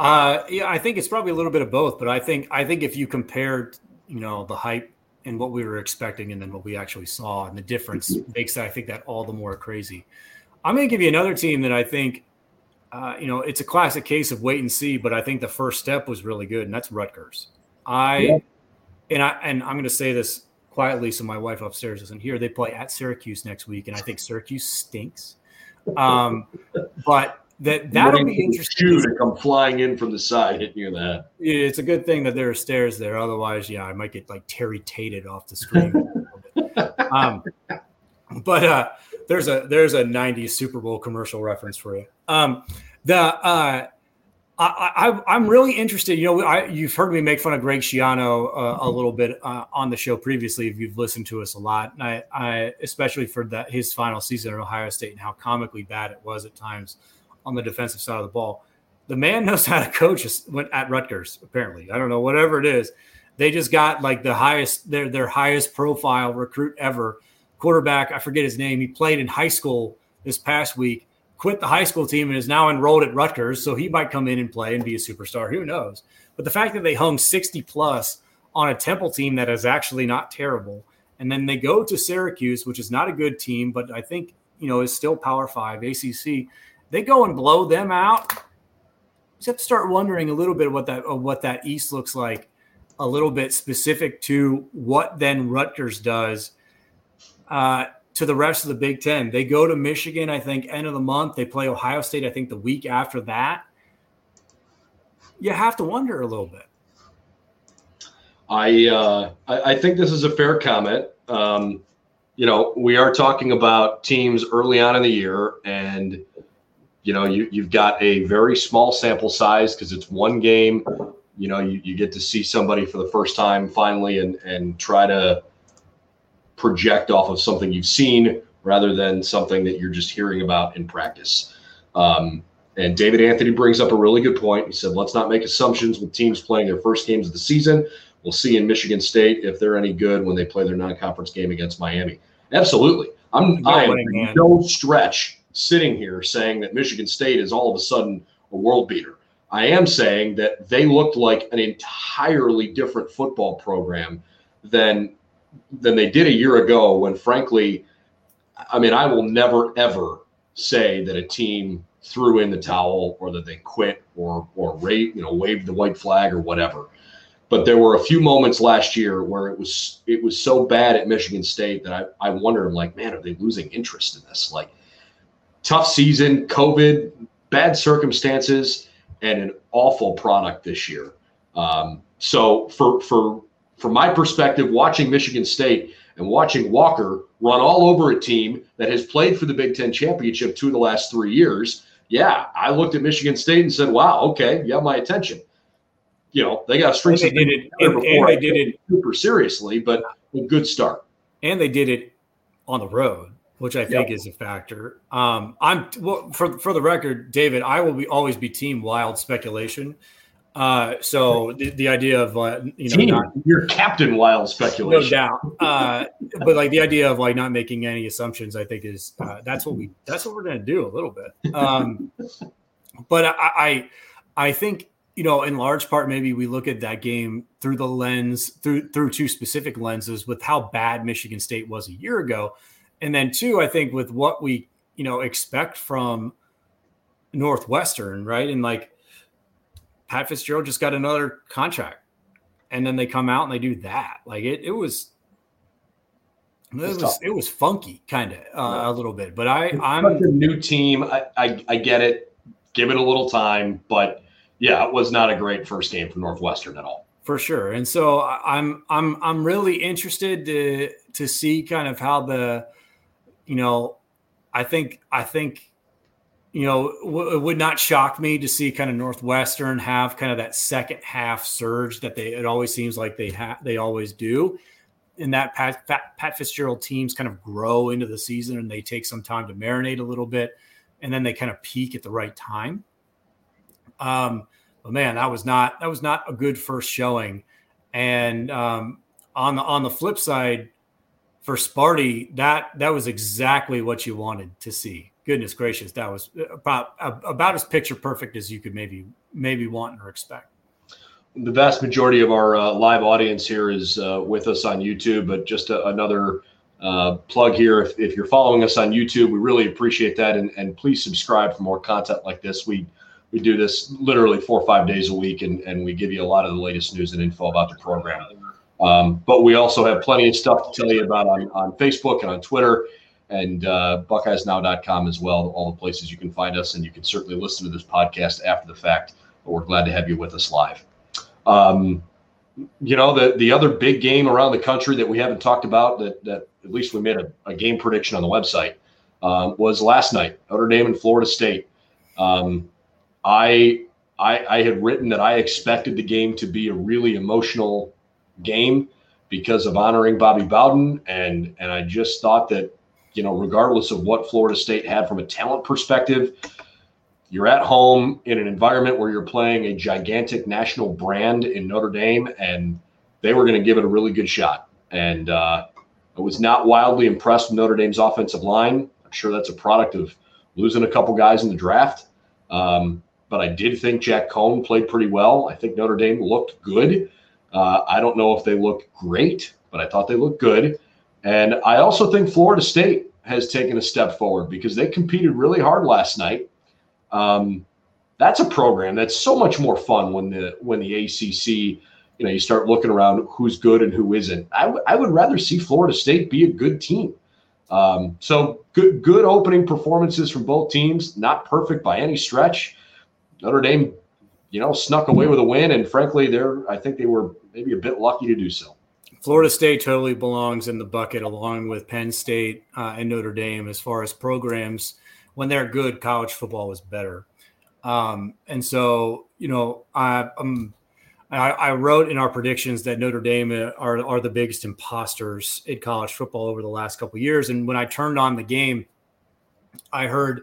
Uh, yeah, I think it's probably a little bit of both, but I think I think if you compared, you know, the hype and what we were expecting and then what we actually saw, and the difference makes that I think that all the more crazy. I'm going to give you another team that I think, uh, you know, it's a classic case of wait and see, but I think the first step was really good, and that's Rutgers. I yeah. and I and I'm going to say this quietly so my wife upstairs isn't here. They play at Syracuse next week, and I think Syracuse stinks. Um, but that that'll be interesting. to come flying in from the side, hitting you in the head. It's a good thing that there are stairs there. Otherwise, yeah, I might get like Terry Tated off the screen. (laughs) um, but uh, there's a there's a '90s Super Bowl commercial reference for you. Um, the uh, I, I, am really interested. You know, I, you've heard me make fun of Greg Schiano uh, a little bit uh, on the show previously. If you've listened to us a lot, I, I, especially for that his final season at Ohio State and how comically bad it was at times on the defensive side of the ball. The man knows how to coach went at Rutgers. Apparently, I don't know whatever it is. They just got like the highest their their highest profile recruit ever. Quarterback, I forget his name. He played in high school this past week. Quit the high school team and is now enrolled at Rutgers, so he might come in and play and be a superstar. Who knows? But the fact that they hung 60 plus on a Temple team that is actually not terrible, and then they go to Syracuse, which is not a good team, but I think you know is still Power Five ACC they go and blow them out. You have to start wondering a little bit what that what that East looks like, a little bit specific to what then Rutgers does uh, to the rest of the Big Ten. They go to Michigan, I think, end of the month. They play Ohio State, I think, the week after that. You have to wonder a little bit. I uh, I, I think this is a fair comment. Um, you know, we are talking about teams early on in the year, and you know you, you've got a very small sample size because it's one game. You know you, you get to see somebody for the first time finally and and try to project off of something you've seen rather than something that you're just hearing about in practice. Um, and david anthony brings up a really good point. He said let's not make assumptions with teams playing their first games of the season. We'll see in michigan state if they're any good when they play their non-conference game against miami. Absolutely. I'm i am no stretch sitting here saying that Michigan State is all of a sudden a world beater. I am saying that they looked like an entirely different football program than than they did a year ago when frankly I mean I will never ever say that a team threw in the towel or that they quit or or rate, you know waved the white flag or whatever. But there were a few moments last year where it was it was so bad at Michigan State that I, I wonder like man are they losing interest in this like tough season, COVID, bad circumstances, and an awful product this year. Um, so for for from my perspective, watching Michigan State and watching Walker run all over a team that has played for the Big Ten championship two of the last three years, yeah, I looked at Michigan State and said, "Wow, okay, you have my attention." You know, they got strengths. They did it, and, and they did it super seriously, but a good start. And they did it on the road which I think yep. is a factor. Um, I'm well, for for the record, David. I will be always be team wild speculation. Uh, so the, the idea of uh, you know team, not, your captain wild speculation, no doubt. Uh, but like the idea of like not making any assumptions, I think is uh, that's what we that's what we're gonna do a little bit. Um, but I, I I think you know in large part maybe we look at that game through the lens through through two specific lenses with how bad Michigan State was a year ago and then two, I think with what we you know expect from Northwestern, right? And like Pat Fitzgerald just got another contract, and then they come out and they do that. Like it, it was. It was it was funky, kind of uh, a little bit, but I I'm a new team. I, I I get it. Give it a little time, but yeah, it was not a great first game for Northwestern at all for sure. And so I'm I'm I'm really interested to to see kind of how the you know, I think I think you know w- it would not shock me to see kind of Northwestern have kind of that second half surge that they it always seems like they have they always do. And that Pat, Pat, Pat Fitzgerald teams kind of grow into the season and they take some time to marinate a little bit, and then they kind of peak at the right time. Um, but man, that was not that was not a good first showing. And um, on the on the flip side, for Sparty, that that was exactly what you wanted to see. Goodness gracious, that was about about as picture perfect as you could maybe maybe want or expect. The vast majority of our uh, live audience here is uh, with us on YouTube, but just a, another uh, plug here. If, if, you're following us on YouTube, we really appreciate that, and, and please subscribe for more content like this. We we do this literally four or five days a week, and, and we give you a lot of the latest news and info about the program. Um, but we also have plenty of stuff to tell you about on, on Facebook and on Twitter and uh, BuckeyesNow.com as well. All the places you can find us, and you can certainly listen to this podcast after the fact. But we're glad to have you with us live. Um, you know, the the other big game around the country that we haven't talked about that that at least we made a, a game prediction on the website um, was last night Notre Dame and Florida State. Um, I, I I had written that I expected the game to be a really emotional game because of honoring Bobby Bowden, and and I just thought that you know regardless of what Florida State had from a talent perspective, you're at home in an environment where you're playing a gigantic national brand in Notre Dame, and they were going to give it a really good shot. And uh, I was not wildly impressed with Notre Dame's offensive line. I'm sure that's a product of losing a couple guys in the draft. Um, but I did think Jack Coan played pretty well. I think Notre Dame looked good. Uh, I don't know if they look great, but I thought they looked good. And I also think Florida State has taken a step forward because they competed really hard last night. Um, that's a program that's so much more fun when the when the ACC, you know, you start looking around who's good and who isn't. I, w- I would rather see Florida State be a good team. Um, so good good opening performances from both teams. Not perfect by any stretch. Notre Dame, you know, snuck away with a win, and frankly, they're I think they were maybe a bit lucky to do so. Florida State totally belongs in the bucket along with Penn State uh, and Notre Dame as far as programs. When they're good, college football is better. Um, and so, you know, I, um, I, I, wrote in our predictions that Notre Dame are, are the biggest imposters in college football over the last couple years. And when I turned on the game, I heard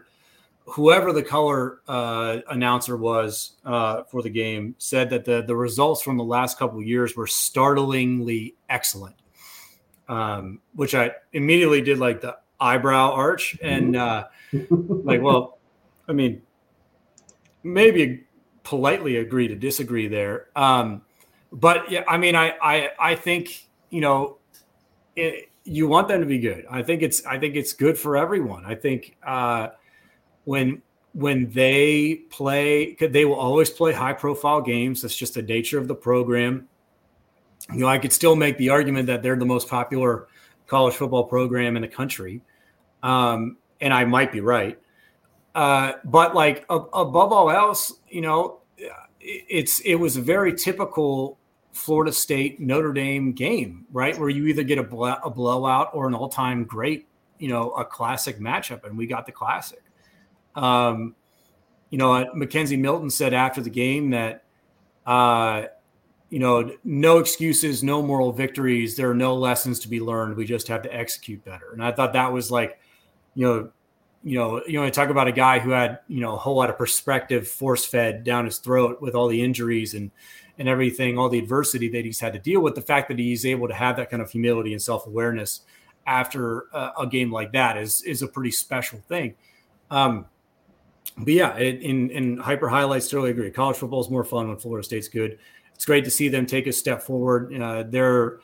whoever the color uh, announcer was uh, for the game said that the the results from the last couple years were startlingly excellent, um, which I immediately did like the eyebrow arch and uh, like, well, I mean, maybe politely agree to disagree there, um, but yeah, I mean, I I I think you know. It, you want them to be good. I think it's I think it's good for everyone. I think uh, when when they play they will always play high profile games. That's just the nature of the program. You know i could still make the argument that they're the most popular college football program in the country um, and i might be right. Uh, but like above all else you know it's it was a very typical florida state notre dame game right? Where you either get a, a blowout or an all-time great you know a classic matchup and we got the classic um, you know, McKenzie Milton said after the game that, uh, you know, no excuses, no moral victories. There are no lessons to be learned. We just have to execute better. And I thought that was like, you know, you know, you know, I talk about a guy who had, you know, a whole lot of perspective force fed down his throat with all the injuries and and everything, all the adversity that he's had to deal with. The fact that he's able to have that kind of humility and self awareness after a, a, game like that is is a pretty special thing. Um, but yeah, it, in in hyper highlights, totally agree. College football is more fun when Florida State's good. It's great to see them take a step forward. Uh, their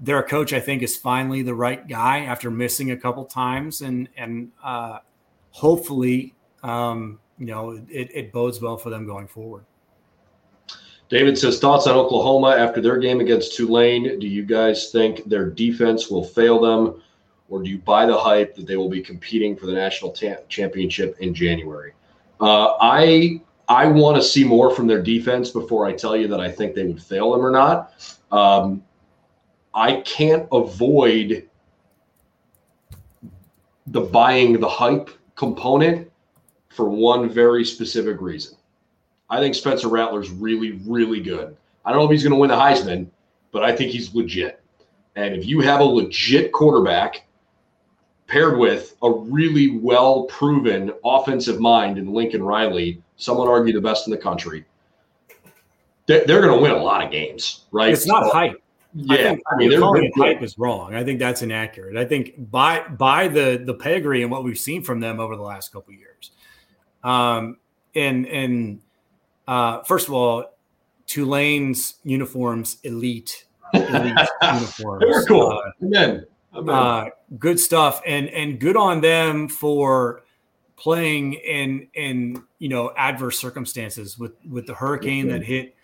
their coach, I think, is finally the right guy after missing a couple times, and and uh, hopefully, um, you know, it, it bodes well for them going forward. David says thoughts on Oklahoma after their game against Tulane. Do you guys think their defense will fail them, or do you buy the hype that they will be competing for the national ta- championship in January? Uh, I I want to see more from their defense before I tell you that I think they would fail them or not. Um, I can't avoid the buying the hype component for one very specific reason. I think Spencer Rattler's really, really good. I don't know if he's going to win the Heisman, but I think he's legit. And if you have a legit quarterback paired with a really well proven offensive mind in Lincoln Riley, someone would argue the best in the country. They're, they're going to win a lot of games, right? It's not so, hype. Yeah, I, think, I mean, calling it hype is wrong. I think that's inaccurate. I think by by the the pedigree and what we've seen from them over the last couple years, um, and and uh, first of all, Tulane's uniforms elite, elite (laughs) uniforms. They're cool. Uh, Amen. Uh, good stuff, and and good on them for playing in in you know adverse circumstances with with the hurricane mm-hmm. that hit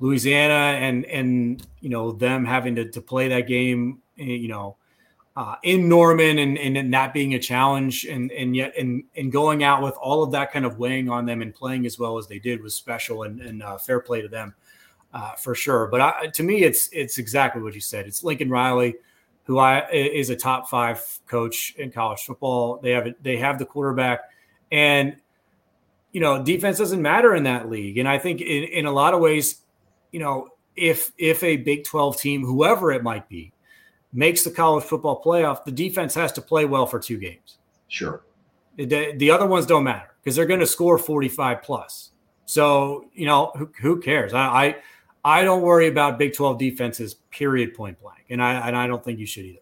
Louisiana and and you know them having to, to play that game eh, you know uh, in Norman and and that being a challenge and and yet and and going out with all of that kind of weighing on them and playing as well as they did was special and, and uh, fair play to them uh, for sure. But I, to me, it's it's exactly what you said. It's Lincoln Riley, who I is a top five coach in college football. They have they have the quarterback, and you know defense doesn't matter in that league. And I think in, in a lot of ways you know, if if a Big 12 team, whoever it might be, makes the college football playoff, the defense has to play well for two games. Sure. The, the other ones don't matter because they're going to score 45 plus. So, you know, who, who cares? I, I I don't worry about Big 12 defenses, period, point blank. And I and I don't think you should either.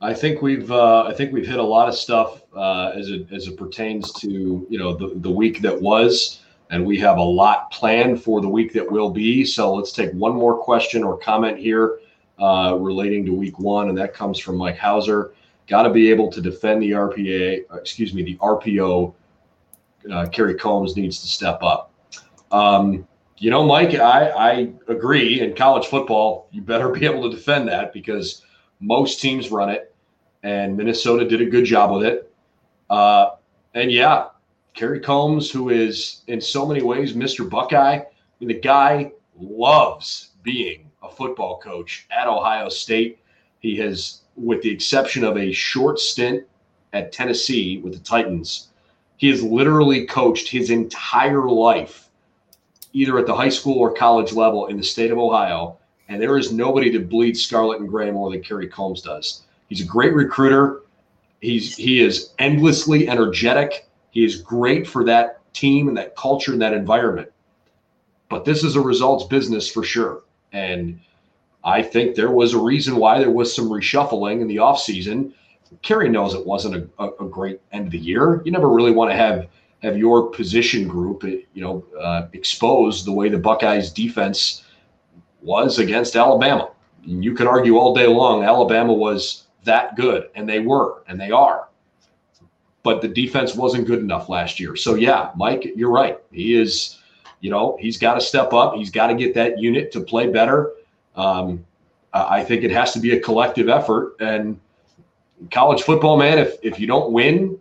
I think we've uh, I think we've hit a lot of stuff uh, as it as it pertains to you know the the week that was and we have a lot planned for the week that will be. So let's take one more question or comment here uh, relating to week one, and that comes from Mike Hauser. Got to be able to defend the RPA, uh, excuse me, the RPO. Uh, Kerry Coombs needs to step up. Um, you know, Mike, I, I agree. In college football, you better be able to defend that because most teams run it, and Minnesota did a good job with it. Uh, and yeah, Kerry Coombs, who is in so many ways Mr. Buckeye. I mean, the guy loves being a football coach at Ohio State. He has, with the exception of a short stint at Tennessee with the Titans, he has literally coached his entire life, either at the high school or college level in the state of Ohio. And there is nobody that bleeds scarlet and gray more than Kerry Coombs does. He's a great recruiter. He's he is endlessly energetic. He is great for that team and that culture and that environment. But this is a results business for sure. And I think there was a reason why there was some reshuffling in the offseason. Kerry knows it wasn't a, a, great end of the year. You never really want to have have your position group, you know, uh, exposed the way the Buckeyes defense was against Alabama. You could argue all day long Alabama was that good, and they were, and they are but the defense wasn't good enough last year. So yeah, Mike, you're right. He is, you know, he's got to step up. He's got to get that unit to play better. Um, I think it has to be a collective effort. And college football, man, if if you don't win,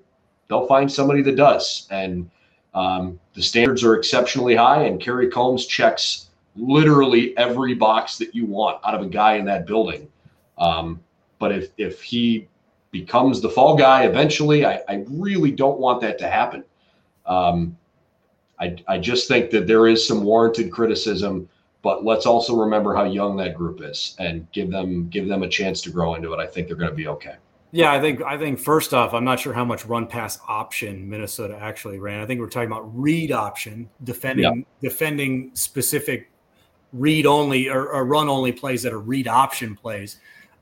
they'll find somebody that does. And um, the standards are exceptionally high. And Kerry Coombs checks literally every box that you want out of a guy in that building. Um, but if if he becomes the fall guy eventually. I, I really don't want that to happen. Um, I, I just think that there is some warranted criticism, but let's also remember how young that group is and give them give them a chance to grow into it. I think they're going to be okay. Yeah, I think I think first off, I'm not sure how much run pass option Minnesota actually ran. I think we're talking about read option, defending defending specific read only or, or, run only plays that are read option plays.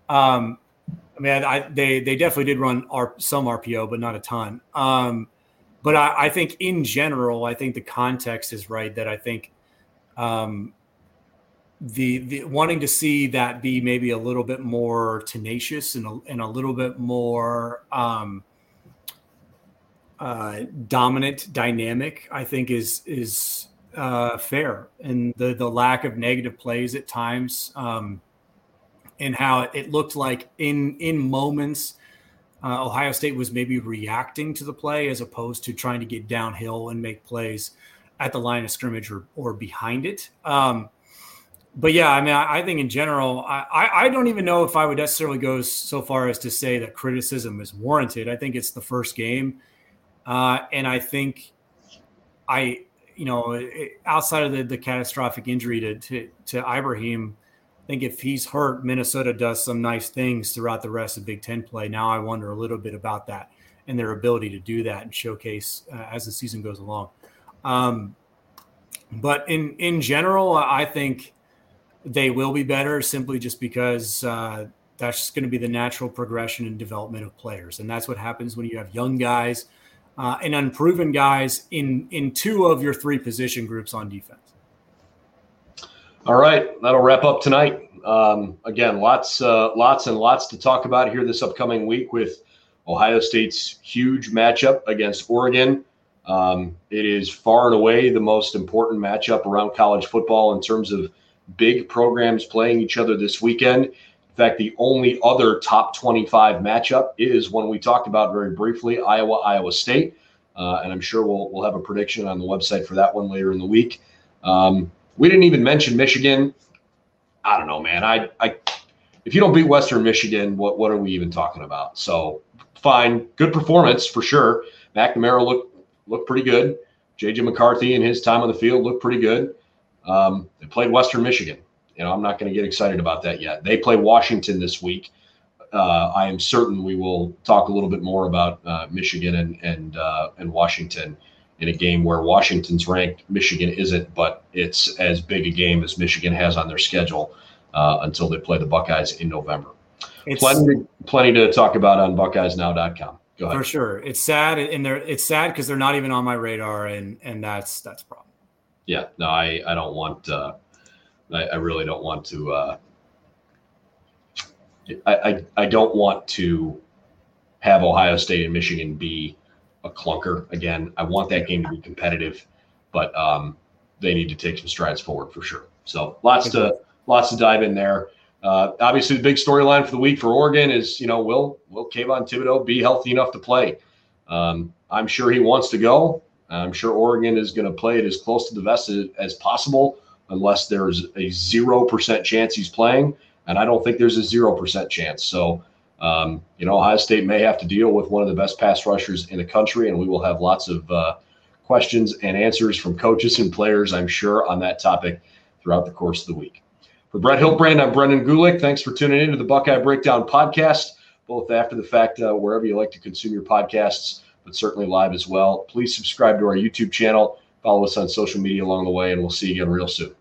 Um, I mean, I, they they definitely did run our, some RPO, but not a ton. Um, but I, I, think in general, I think the context is right. That I think um, the the wanting to see that be maybe a little bit more tenacious and a, and a little bit more um, uh, dominant, dynamic. I think is is uh, fair, and the the lack of negative plays at times. Um, and how it looked like in in moments uh, Ohio State was maybe reacting to the play as opposed to trying to get downhill and make plays at the line of scrimmage or, or behind it. Um, but yeah, I mean, I, I think in general, I, I, don't even know if I would necessarily go so far as to say that criticism is warranted. I think it's the first game. Uh, and I think I, you know, outside of the, the catastrophic injury to, to, to Ibrahim, I think if he's hurt, Minnesota does some nice things throughout the rest of Big Ten play. Now I wonder a little bit about that and their ability to do that and showcase uh, as the season goes along. Um, but in in general, I think they will be better simply just because uh, that's going to be the natural progression and development of players, and that's what happens when you have young guys uh, and unproven guys in in two of your three position groups on defense. All right, that'll wrap up tonight. Um, again, lots, uh, lots, and lots to talk about here this upcoming week with Ohio State's huge matchup against Oregon. Um, it is far and away the most important matchup around college football in terms of big programs playing each other this weekend. In fact, the only other top 25 matchup is one we talked about very briefly Iowa, Iowa State. Uh, and I'm sure we'll, we'll have a prediction on the website for that one later in the week. Um, we didn't even mention Michigan. I don't know, man. I, I, if you don't beat Western Michigan, what, what are we even talking about? So fine, good performance for sure. McNamara looked looked pretty good. JJ McCarthy in his time on the field looked pretty good. Um, they played Western Michigan. You know, I'm not going to get excited about that yet. They play Washington this week. Uh, I am certain we will talk a little bit more about uh, Michigan and and uh, and Washington in a game where Washington's ranked, Michigan isn't, but it's as big a game as Michigan has on their schedule uh, until they play the Buckeyes in November. It's, plenty, plenty to talk about on BuckeyesNow.com. Go ahead. For sure, it's sad, and they're it's sad because they're not even on my radar, and and that's that's a problem. Yeah, no, I I don't want. Uh, I, I really don't want to. Uh, I, I I don't want to have Ohio State and Michigan be a clunker again. I want that game to be competitive, but um, they need to take some strides forward for sure. So lots to lots to dive in there. Uh, obviously, the big storyline for the week for Oregon is you know will will Kayvon Thibodeaux be healthy enough to play? Um, I'm sure he wants to go. I'm sure Oregon is going to play it as close to the vest as, as possible, unless there's a zero percent chance he's playing, and I don't think there's a zero percent chance. So um, you know, Ohio State may have to deal with one of the best pass rushers in the country, and we will have lots of uh, questions and answers from coaches and players, I'm sure, on that topic throughout the course of the week. For Brett Hiltbrand, I'm Brendan Gulick. Thanks for tuning in to the Buckeye Breakdown podcast, both after the fact, uh, wherever you like to consume your podcasts, but certainly live as well. Please subscribe to our YouTube channel, follow us on social media along the way, and we'll see you again real soon.